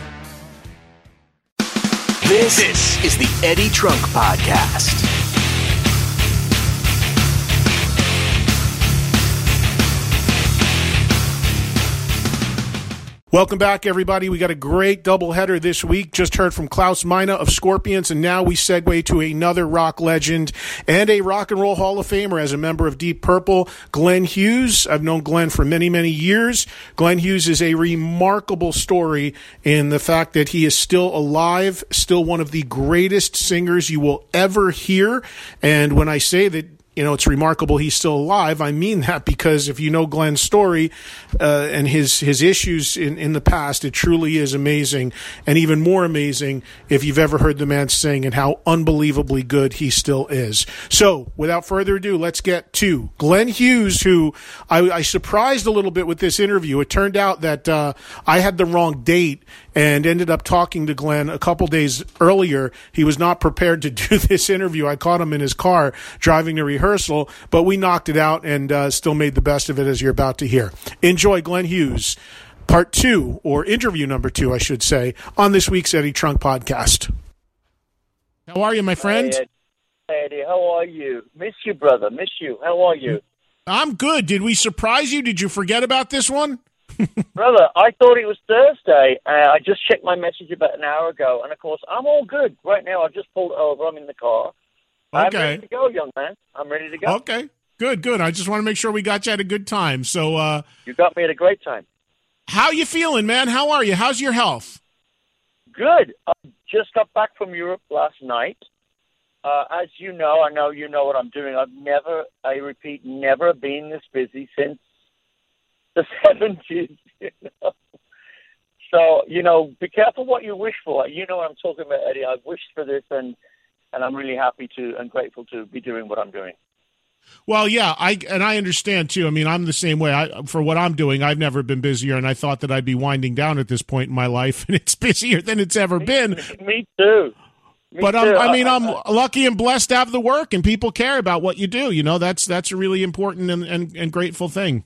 This, this is the Eddie Trunk Podcast. Welcome back, everybody. We got a great doubleheader this week. Just heard from Klaus Meine of Scorpions, and now we segue to another rock legend and a rock and roll Hall of Famer as a member of Deep Purple, Glenn Hughes. I've known Glenn for many, many years. Glenn Hughes is a remarkable story in the fact that he is still alive, still one of the greatest singers you will ever hear. And when I say that you know, it's remarkable he's still alive. I mean that because if you know Glenn's story uh, and his his issues in, in the past, it truly is amazing, and even more amazing if you've ever heard the man sing and how unbelievably good he still is. So, without further ado, let's get to Glenn Hughes, who I, I surprised a little bit with this interview. It turned out that uh, I had the wrong date and ended up talking to Glenn a couple days earlier. He was not prepared to do this interview. I caught him in his car driving to rehearsal, but we knocked it out and uh, still made the best of it as you're about to hear. Enjoy Glenn Hughes, part two, or interview number two, I should say, on this week's Eddie Trunk podcast. How are you, my friend? Hey, Eddie, how are you? Miss you, brother. Miss you. How are you? I'm good. Did we surprise you? Did you forget about this one? Brother, I thought it was Thursday. Uh, I just checked my message about an hour ago, and of course, I'm all good right now. I've just pulled over. I'm in the car. I'm Okay. ready to go, young man. I'm ready to go. Okay. Good, good. I just want to make sure we got you at a good time. So, uh, You got me at a great time. how you feeling, man? How are you? How's your health? Good. I just got back from Europe last night. Uh, as you know, I know you know what I'm doing. I've never, I repeat, never been this busy since the 70s. You know? So, you know, be careful what you wish for. You know what I'm talking about, Eddie. I've wished for this, and, and I'm really happy to and grateful to be doing what I'm doing. Well, yeah, I and I understand too. I mean, I'm the same way. I, for what I'm doing, I've never been busier, and I thought that I'd be winding down at this point in my life, and it's busier than it's ever been. Me too. Me But um, too. I'm, I mean, I'm lucky and blessed to have the work, and people care about what you do. You know, that's that's a really important and, and, and grateful thing.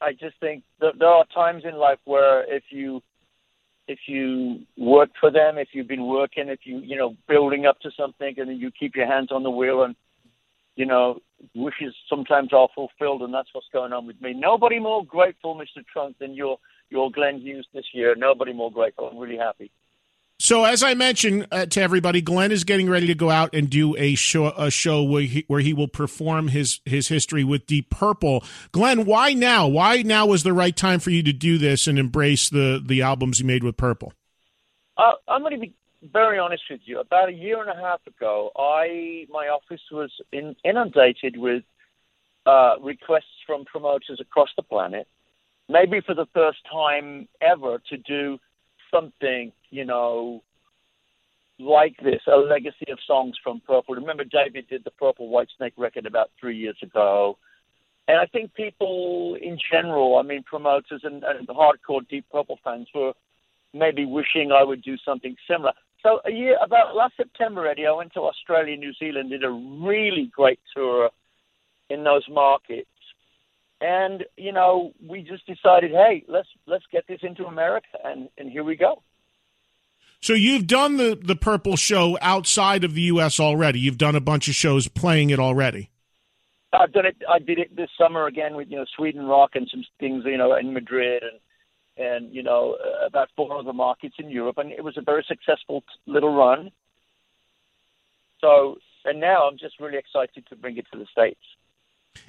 I just think that there are times in life where if you if you work for them, if you've been working, if you you know building up to something, and then you keep your hands on the wheel, and you know wishes sometimes are fulfilled, and that's what's going on with me. Nobody more grateful, Mr. Trunk, than your your Glenn Hughes this year. Nobody more grateful. I'm really happy. So, as I mentioned uh, to everybody, Glenn is getting ready to go out and do a show, a show where he, where he will perform his his history with Deep Purple. Glenn, why now? Why now was the right time for you to do this and embrace the the albums you made with Purple? Uh, I'm going to be very honest with you. About a year and a half ago, I my office was in, inundated with uh, requests from promoters across the planet, maybe for the first time ever, to do something, you know, like this, a legacy of songs from Purple. Remember, David did the Purple Whitesnake record about three years ago. And I think people in general, I mean, promoters and, and hardcore Deep Purple fans were maybe wishing I would do something similar. So a year, about last September, Eddie, I went to Australia, New Zealand, did a really great tour in those markets. And you know, we just decided, hey, let's let's get this into America, and and here we go. So you've done the the Purple show outside of the U.S. already. You've done a bunch of shows playing it already. I've done it. I did it this summer again with you know Sweden Rock and some things you know in Madrid and and you know uh, about four other markets in Europe, and it was a very successful little run. So and now I'm just really excited to bring it to the states.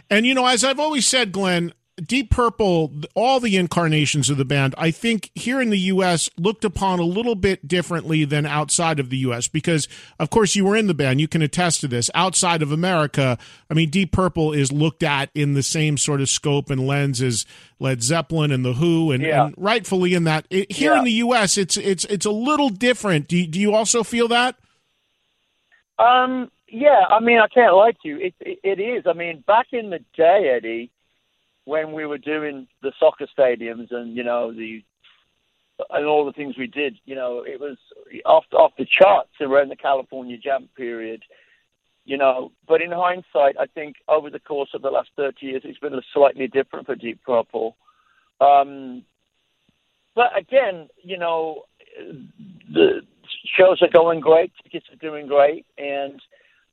And you know, as I've always said, Glenn, Deep Purple, all the incarnations of the band, I think here in the U.S. looked upon a little bit differently than outside of the U.S. because, of course, you were in the band. You can attest to this. Outside of America, I mean, Deep Purple is looked at in the same sort of scope and lens as Led Zeppelin and the Who, and, yeah. and rightfully in that. It, here yeah. in the U.S., it's it's it's a little different. Do you, do you also feel that? Um. Yeah, I mean, I can't lie to you. It, it, it is. I mean, back in the day, Eddie, when we were doing the soccer stadiums and you know the and all the things we did, you know, it was off off the charts around the California Jam period. You know, but in hindsight, I think over the course of the last 30 years, it's been slightly different for Deep Purple. Um, but again, you know, the shows are going great, tickets are doing great, and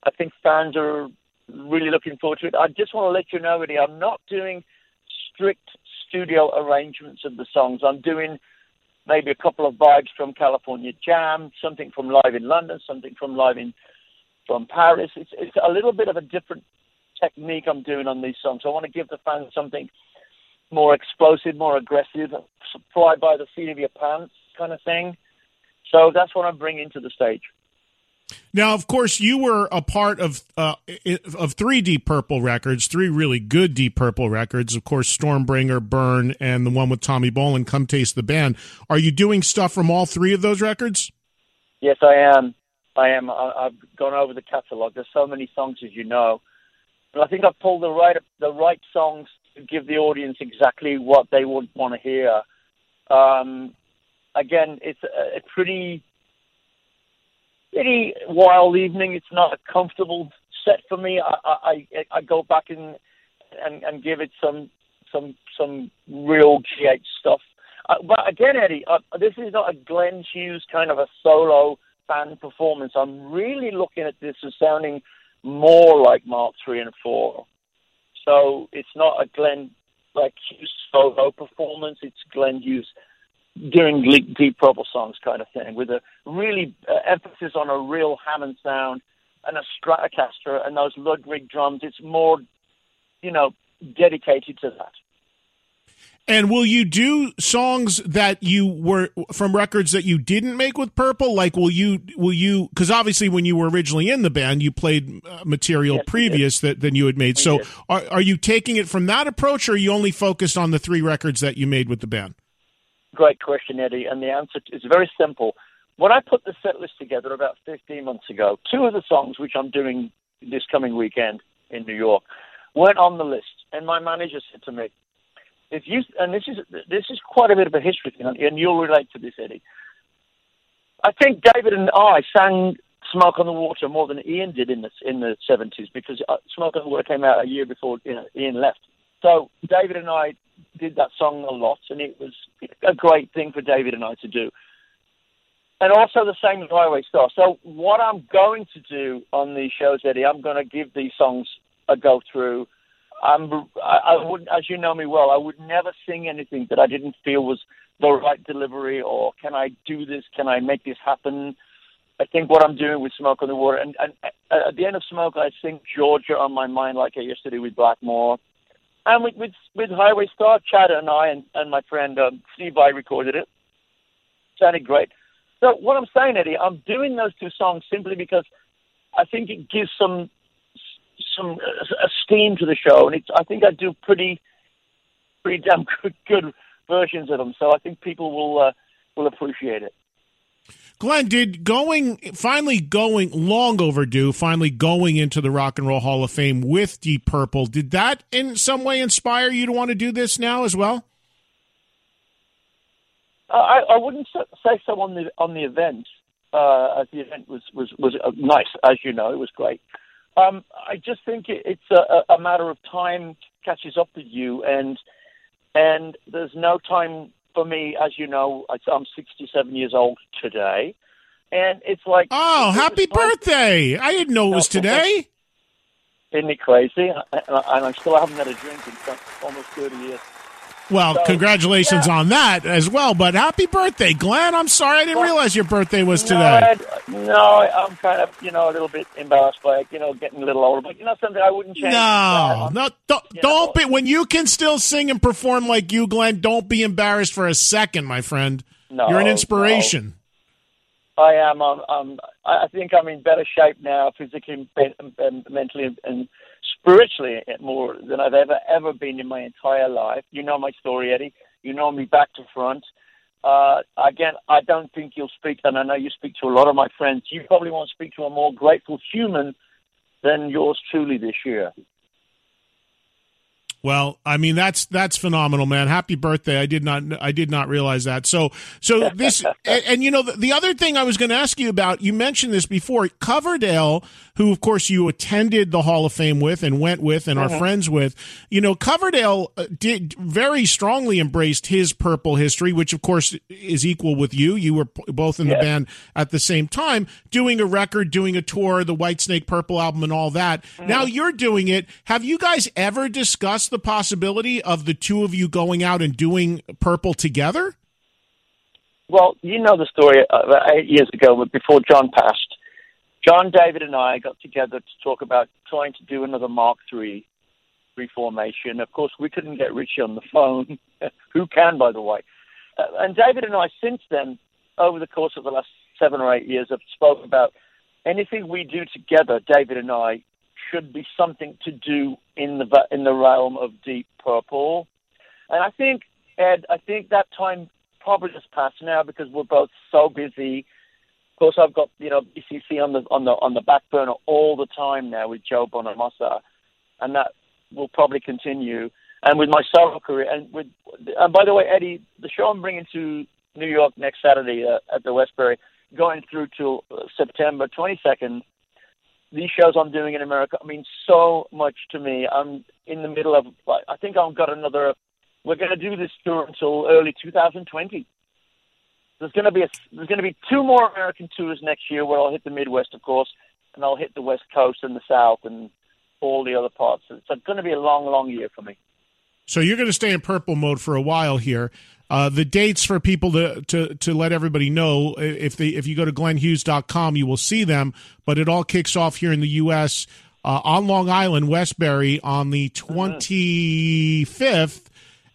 I think fans are really looking forward to it. I just want to let you know, Eddie, I'm not doing strict studio arrangements of the songs. I'm doing maybe a couple of vibes from California Jam, something from live in London, something from live in from Paris. It's it's a little bit of a different technique I'm doing on these songs. I want to give the fans something more explosive, more aggressive, fly by the seat of your pants kind of thing. So that's what I'm bringing to the stage. Now, of course, you were a part of uh, of three Deep Purple records, three really good Deep Purple records. Of course, Stormbringer, Burn, and the one with Tommy Bolin, Come Taste the Band. Are you doing stuff from all three of those records? Yes, I am. I am. I've gone over the catalog. There's so many songs, as you know, and I think I've pulled the right the right songs to give the audience exactly what they would want to hear. Um, again, it's a pretty pretty wild evening. It's not a comfortable set for me. I I, I go back and, and and give it some some some real GH stuff. Uh, but again, Eddie, uh, this is not a Glenn Hughes kind of a solo band performance. I'm really looking at this as sounding more like Mark Three and Four. So it's not a Glenn like Hughes solo performance. It's Glenn Hughes doing deep purple songs kind of thing with a really uh, emphasis on a real Hammond sound and a Stratocaster and those Ludwig drums. It's more, you know, dedicated to that. And will you do songs that you were from records that you didn't make with Purple? Like, will you, will you, because obviously when you were originally in the band, you played uh, material yes, previous that than you had made. We so did. are, are you taking it from that approach or are you only focused on the three records that you made with the band? Great question, Eddie. And the answer is very simple. When I put the set list together about 15 months ago, two of the songs, which I'm doing this coming weekend in New York, weren't on the list. And my manager said to me, if you, and this is, this is quite a bit of a history thing, and you'll relate to this, Eddie. I think David and I sang Smoke on the Water more than Ian did in the, in the 70s because uh, Smoke on the Water came out a year before you know, Ian left. So David and I did that song a lot, and it was a great thing for David and I to do. And also the same with Highway Star. So what I'm going to do on these shows, Eddie, I'm going to give these songs a go through. I'm, I, I would, as you know me well, I would never sing anything that I didn't feel was the right delivery or can I do this? Can I make this happen? I think what I'm doing with Smoke on the Water, and, and uh, at the end of Smoke, I sing Georgia on my mind like I with Blackmore. And with, with, with Highway Star, Chad and I and, and my friend um, Steve I recorded it. Sounded great. So what I'm saying, Eddie, I'm doing those two songs simply because I think it gives some some uh, steam to the show, and it's, I think I do pretty pretty damn good, good versions of them. So I think people will uh, will appreciate it. Glenn, did going finally going long overdue, finally going into the Rock and Roll Hall of Fame with Deep Purple, did that in some way inspire you to want to do this now as well? Uh, I, I wouldn't say so on the on the event. Uh, the event was was was uh, nice, as you know, it was great. Um, I just think it, it's a, a matter of time catches up with you, and and there's no time for me, as you know. I'm 67 years old today, and it's like oh, happy birthday! I didn't know it was today. Isn't it crazy? And I still haven't had a drink in almost 30 years. Well, so, congratulations yeah. on that as well. But happy birthday, Glenn. I'm sorry I didn't well, realize your birthday was today. No, no, I'm kind of, you know, a little bit embarrassed by it, you know, getting a little older. But, you know, something I wouldn't change. No, no, don't, don't be, when you can still sing and perform like you, Glenn, don't be embarrassed for a second, my friend. No. You're an inspiration. No. I am. I'm, I'm, I think I'm in better shape now, physically and mentally and spiritually more than I've ever ever been in my entire life. You know my story, Eddie. You know me back to front. Uh, again, I don't think you'll speak, and I know you speak to a lot of my friends. You probably won't speak to a more grateful human than yours truly this year. Well, I mean that's that's phenomenal, man. Happy birthday! I did not I did not realize that. So so this and, and, you know the, the other thing I was going to ask you about. You mentioned this before. Coverdale, who of course you attended the Hall of Fame with and went with and are mm-hmm. friends with. You know Coverdale uh, did very strongly embraced his purple history, which of course is equal with you. You were both in the band at the same time, doing a record, doing a tour, the Whitesnake Purple album, and all that. Mm-hmm. Now you're doing it. Have you guys ever discussed the possibility of the two of you going out and doing Purple together? Well, you know the story uh, eight years ago, before John passed. John, David, and I got together to talk about trying to do another Mark III reformation. Of course, we couldn't get Ritchie on the phone. Who can, by the way? Uh, and David and I, since then, over the course of the last seven or eight years, have spoken about anything we do together, David and I, should be something to do in the in the realm of Deep Purple. And I think Ed, I think that time probably just passed now because we're both so busy. Of course, I've got you know BCC on the on the on the back burner all the time now with Joe Bonamassa, and that will probably continue. And with my solo career, and with and by the way, Eddie, the show I'm bringing to New York next Saturday uh, at the Westbury, going through till uh, September 22nd these shows I'm doing in America mean so much to me. I'm in the middle of, I think I've got another, we're going to do this tour until early 2020. There's going to be a, there's going to be two more American tours next year where I'll hit the Midwest, of course, and I'll hit the West Coast and the South and all the other parts. It's going to be a long, long year for me. So you're going to stay in purple mode for a while here. Uh, the dates for people to, to, to let everybody know if they if you go to glennhughes.com you will see them but it all kicks off here in the US uh, on Long Island Westbury on the 25th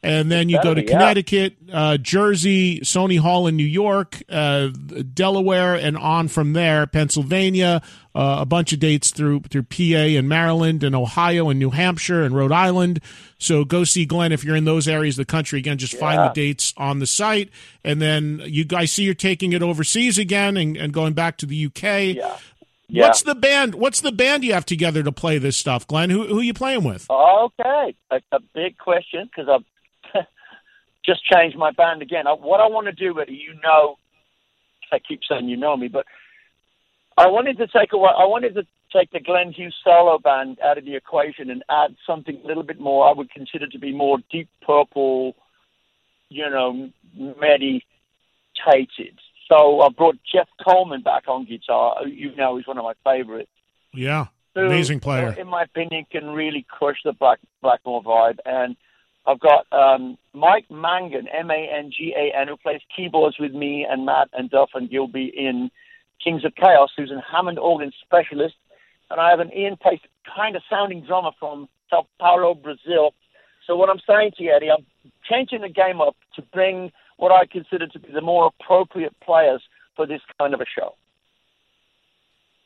and then you go to Connecticut, uh, Jersey, Sony Hall in New York, uh, Delaware, and on from there, Pennsylvania, uh, a bunch of dates through through PA and Maryland and Ohio and New Hampshire and Rhode Island. So go see Glenn if you're in those areas of the country. Again, just yeah. find the dates on the site, and then you guys see you're taking it overseas again and, and going back to the UK. Yeah. Yeah. What's the band? What's the band you have together to play this stuff, Glenn? Who who are you playing with? Okay, a, a big question because I've just changed my band again. What I want to do, Eddie, you know, I keep saying you know me, but I wanted to take away, I wanted to take the Glenn Hughes solo band out of the equation and add something a little bit more I would consider to be more deep purple, you know, meditated. So I brought Jeff Kollman back on guitar. You know, he's one of my favorites. Yeah. Amazing player. In my opinion, can really crush the Black Blackmore vibe. And I've got um, Mike Mangan, M-A-N-G-A-N, who plays keyboards with me and Matt and Duff and Gilby in Kings of Chaos, who's a Hammond organ specialist. And I have an Ian Paice kind of sounding drummer from Sao Paulo, Brazil. So what I'm saying to you, Eddie, I'm changing the game up to bring what I consider to be the more appropriate players for this kind of a show.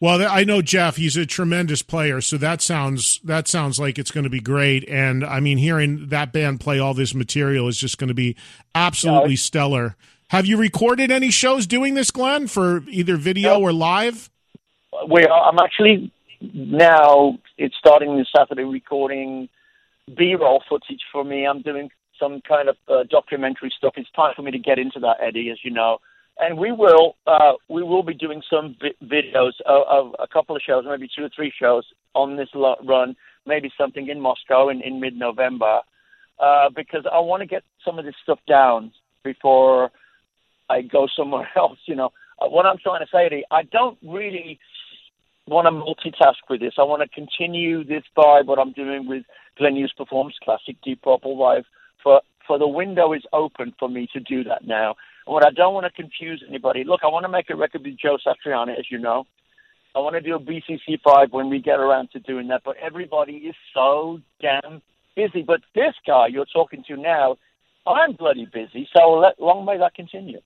Well, I know Jeff. He's a tremendous player, so that sounds that sounds like it's going to be great. And I mean, hearing that band play all this material is just going to be absolutely stellar. Have you recorded any shows doing this, Glenn, for either video or live? We are, I'm actually now. It's starting this Saturday recording B-roll footage for me. I'm doing some kind of uh, documentary stuff. It's time for me to get into that, Eddie, as you know and we will uh, we will be doing some vi- videos of, of, a couple of shows, maybe two or three shows on this run, maybe something in Moscow in, in mid November, uh, because I want to get some of this stuff down before I go somewhere else. You know, uh, what I'm trying to say to you, I don't really want to multitask with this. I want to continue this vibe, what I'm doing with Glenn Hughes Performance Classic Deep Purple Live. For for the window is open for me to do that now what I don't want to confuse anybody. Look, I want to make a record with Joe Satriani, as you know. I want to do a BCC five when we get around to doing that. But everybody is so damn busy. But this guy you're talking to now, I'm bloody busy. So let, long may that continue.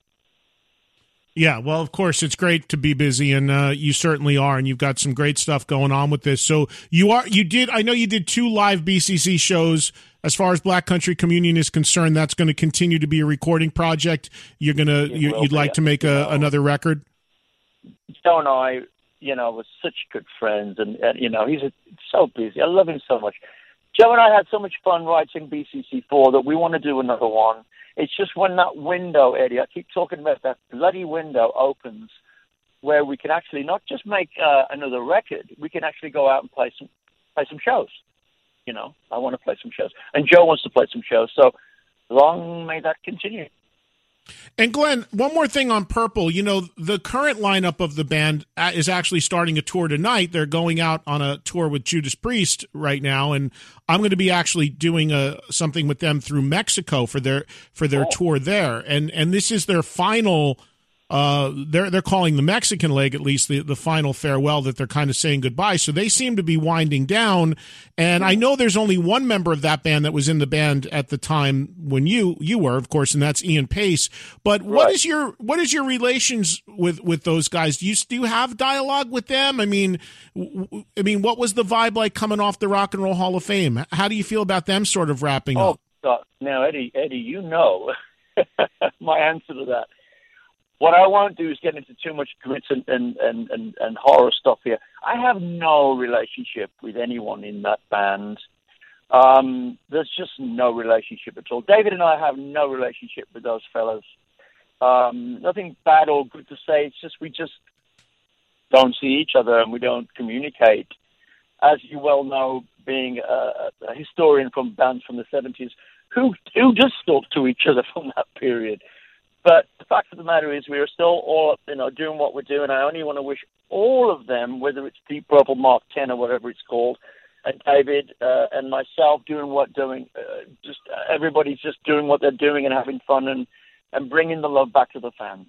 Yeah, well, of course, it's great to be busy, and uh, you certainly are, and you've got some great stuff going on with this. So you are, you did. I know you did two live BCC shows as far as Black Country Communion is concerned, that's going to continue to be a recording project. You're gonna you, would like to make a, another record. Joe and I, you know, were such good friends, and, and you know, he's a, so busy. I love him so much. Joe and I had so much fun writing BCC4 that we want to do another one. It's just when that window, Eddie, I keep talking about that bloody window opens, where we can actually not just make uh, another record, we can actually go out and play some play some shows you know, I want to play some shows, and Joe wants to play some shows. So long may that continue. And Glenn, one more thing on Purple. You know, the current lineup of the band uh, is actually starting a tour tonight. They're going out on a tour with Judas Priest right now, and I'm going to be actually doing a something with them through Mexico for their for their oh. tour there. And and this is their final uh, they're they're calling the Mexican leg at least the, the final farewell that they're kind of saying goodbye. So they seem to be winding down. And I know there's only one member of that band that was in the band at the time when you you were, of course, and that's Ian Paice. But what right. is your what is your relations with with those guys? Do you do you have dialogue with them? I mean, I mean, what was the vibe like coming off the Rock and Roll Hall of Fame? How do you feel about them sort of wrapping oh, up? Uh, now, Eddie, Eddie, you know my answer to that what I won't do is get into too much grit and, and, and, and, and horror stuff here. I have no relationship with anyone in that band. Um, there's just no relationship at all. David and I have no relationship with those fellas. Um, nothing bad or good to say. It's just we just don't see each other and we don't communicate. As you well know, being a, a historian from bands from the 70s, who who just talk to each other from that period? But the fact of the matter is, we are still all, you know, doing what we're doing. I only want to wish all of them, whether it's Deep Purple Mark 10 or whatever it's called, and David uh, and myself doing what doing, uh, just uh, everybody's just doing what they're doing and having fun and and bringing the love back to the fans.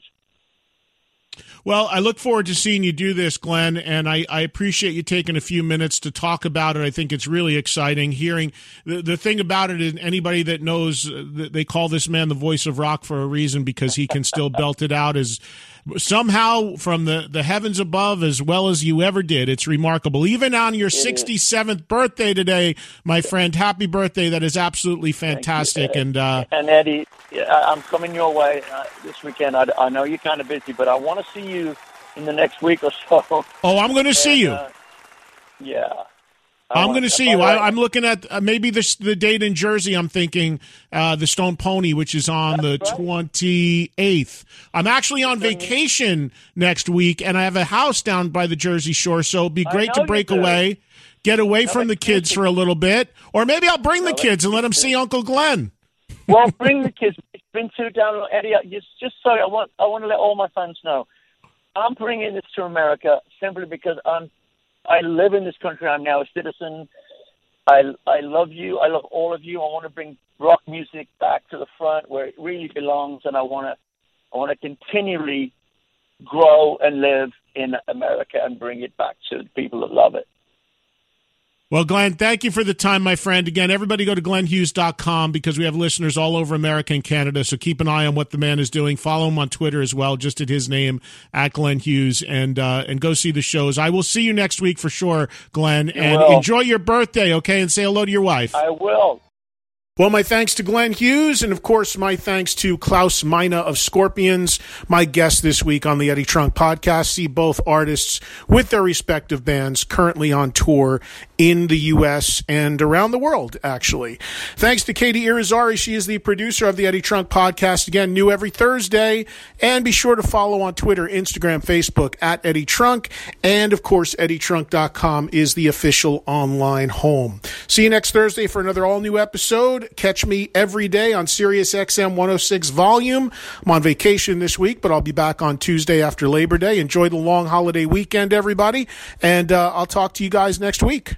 Well, I look forward to seeing you do this, Glenn, and I, I, appreciate you taking a few minutes to talk about it. I think it's really exciting hearing the, the thing about it. Is anybody that knows, they call this man the voice of rock for a reason because he can still belt it out as somehow from the, the heavens above as well as you ever did. It's remarkable. Even on your 67th birthday today, my friend, happy birthday. That is absolutely fantastic. And, uh, and Eddie, I'm coming your way uh, this weekend. I, I know you're kind of busy, but I want to see you in the next week or so. Oh, I'm going to see you. Uh, yeah. I'm going to see you. I, am looking at uh, maybe the the date in Jersey. I'm thinking uh, the Stone Pony, which is on That's the right. 28th. I'm actually on vacation next week, and I have a house down by the Jersey Shore, so it'd be great to break away, get away from the kids for a little bit, or maybe I'll bring the kids and let them see Uncle Glenn. well, bring the kids. Bring two down, Eddie. Just, just sorry, I want I want to let all my fans know. I'm bringing this to America simply because I'm I live in this country. I'm now a citizen. I I love you. I love all of you. I want to bring rock music back to the front where it really belongs, and I want to I want to continually grow and live in America and bring it back to the people that love it. Well, Glenn, thank you for the time, my friend. Again, everybody go to glennhughes.com because we have listeners all over America and Canada. So keep an eye on what the man is doing. Follow him on Twitter as well, just at his name, at Glenn Hughes, and uh, and go see the shows. I will see you next week for sure, Glenn. You and will. enjoy your birthday, okay? And say hello to your wife. I will. Well, my thanks to Glenn Hughes, and of course, my thanks to Klaus Meine of Scorpions, my guest this week on the Eddie Trunk podcast. See both artists with their respective bands currently on tour in the U.S. and around the world, actually. Thanks to Katie Irizarry. She is the producer of the Eddie Trunk podcast. Again, new every Thursday. And be sure to follow on Twitter, Instagram, Facebook at Eddie Trunk. And of course, EddieTrunk.com is the official online home. See you next Thursday for another all new episode. Catch me every day on Sirius XM 106 volume. I'm on vacation this week, but I'll be back on Tuesday after Labor Day. Enjoy the long holiday weekend, everybody. And uh, I'll talk to you guys next week.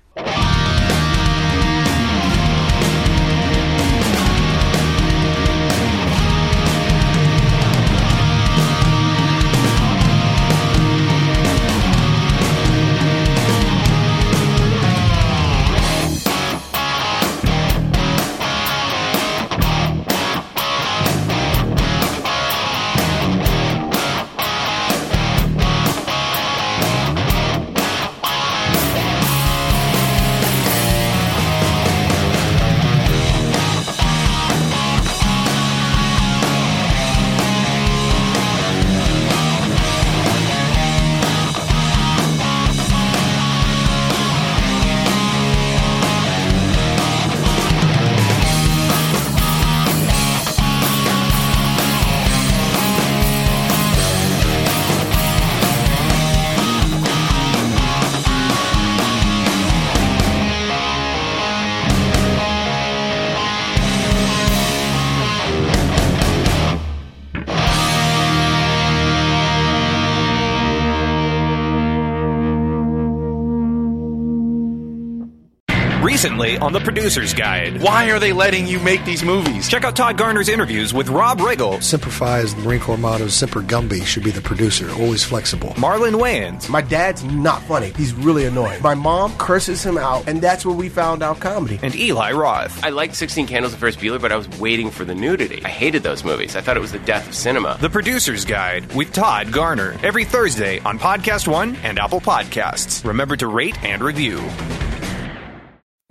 On the Producer's Guide. Why are they letting you make these movies? Check out Todd Garner's interviews with Rob Riggle, Semper is the Marine Corps motto. Semper Gumby should be the producer, always flexible. Marlon Wayans, My dad's not funny. He's really annoying. My mom curses him out, and that's where we found out comedy. and Eli Roth. I liked 16 Candles of Ferris Bueller, but I was waiting for the nudity. I hated those movies. I thought it was the death of cinema. The Producer's Guide with Todd Garner. Every Thursday on Podcast One and Apple Podcasts. Remember to rate and review.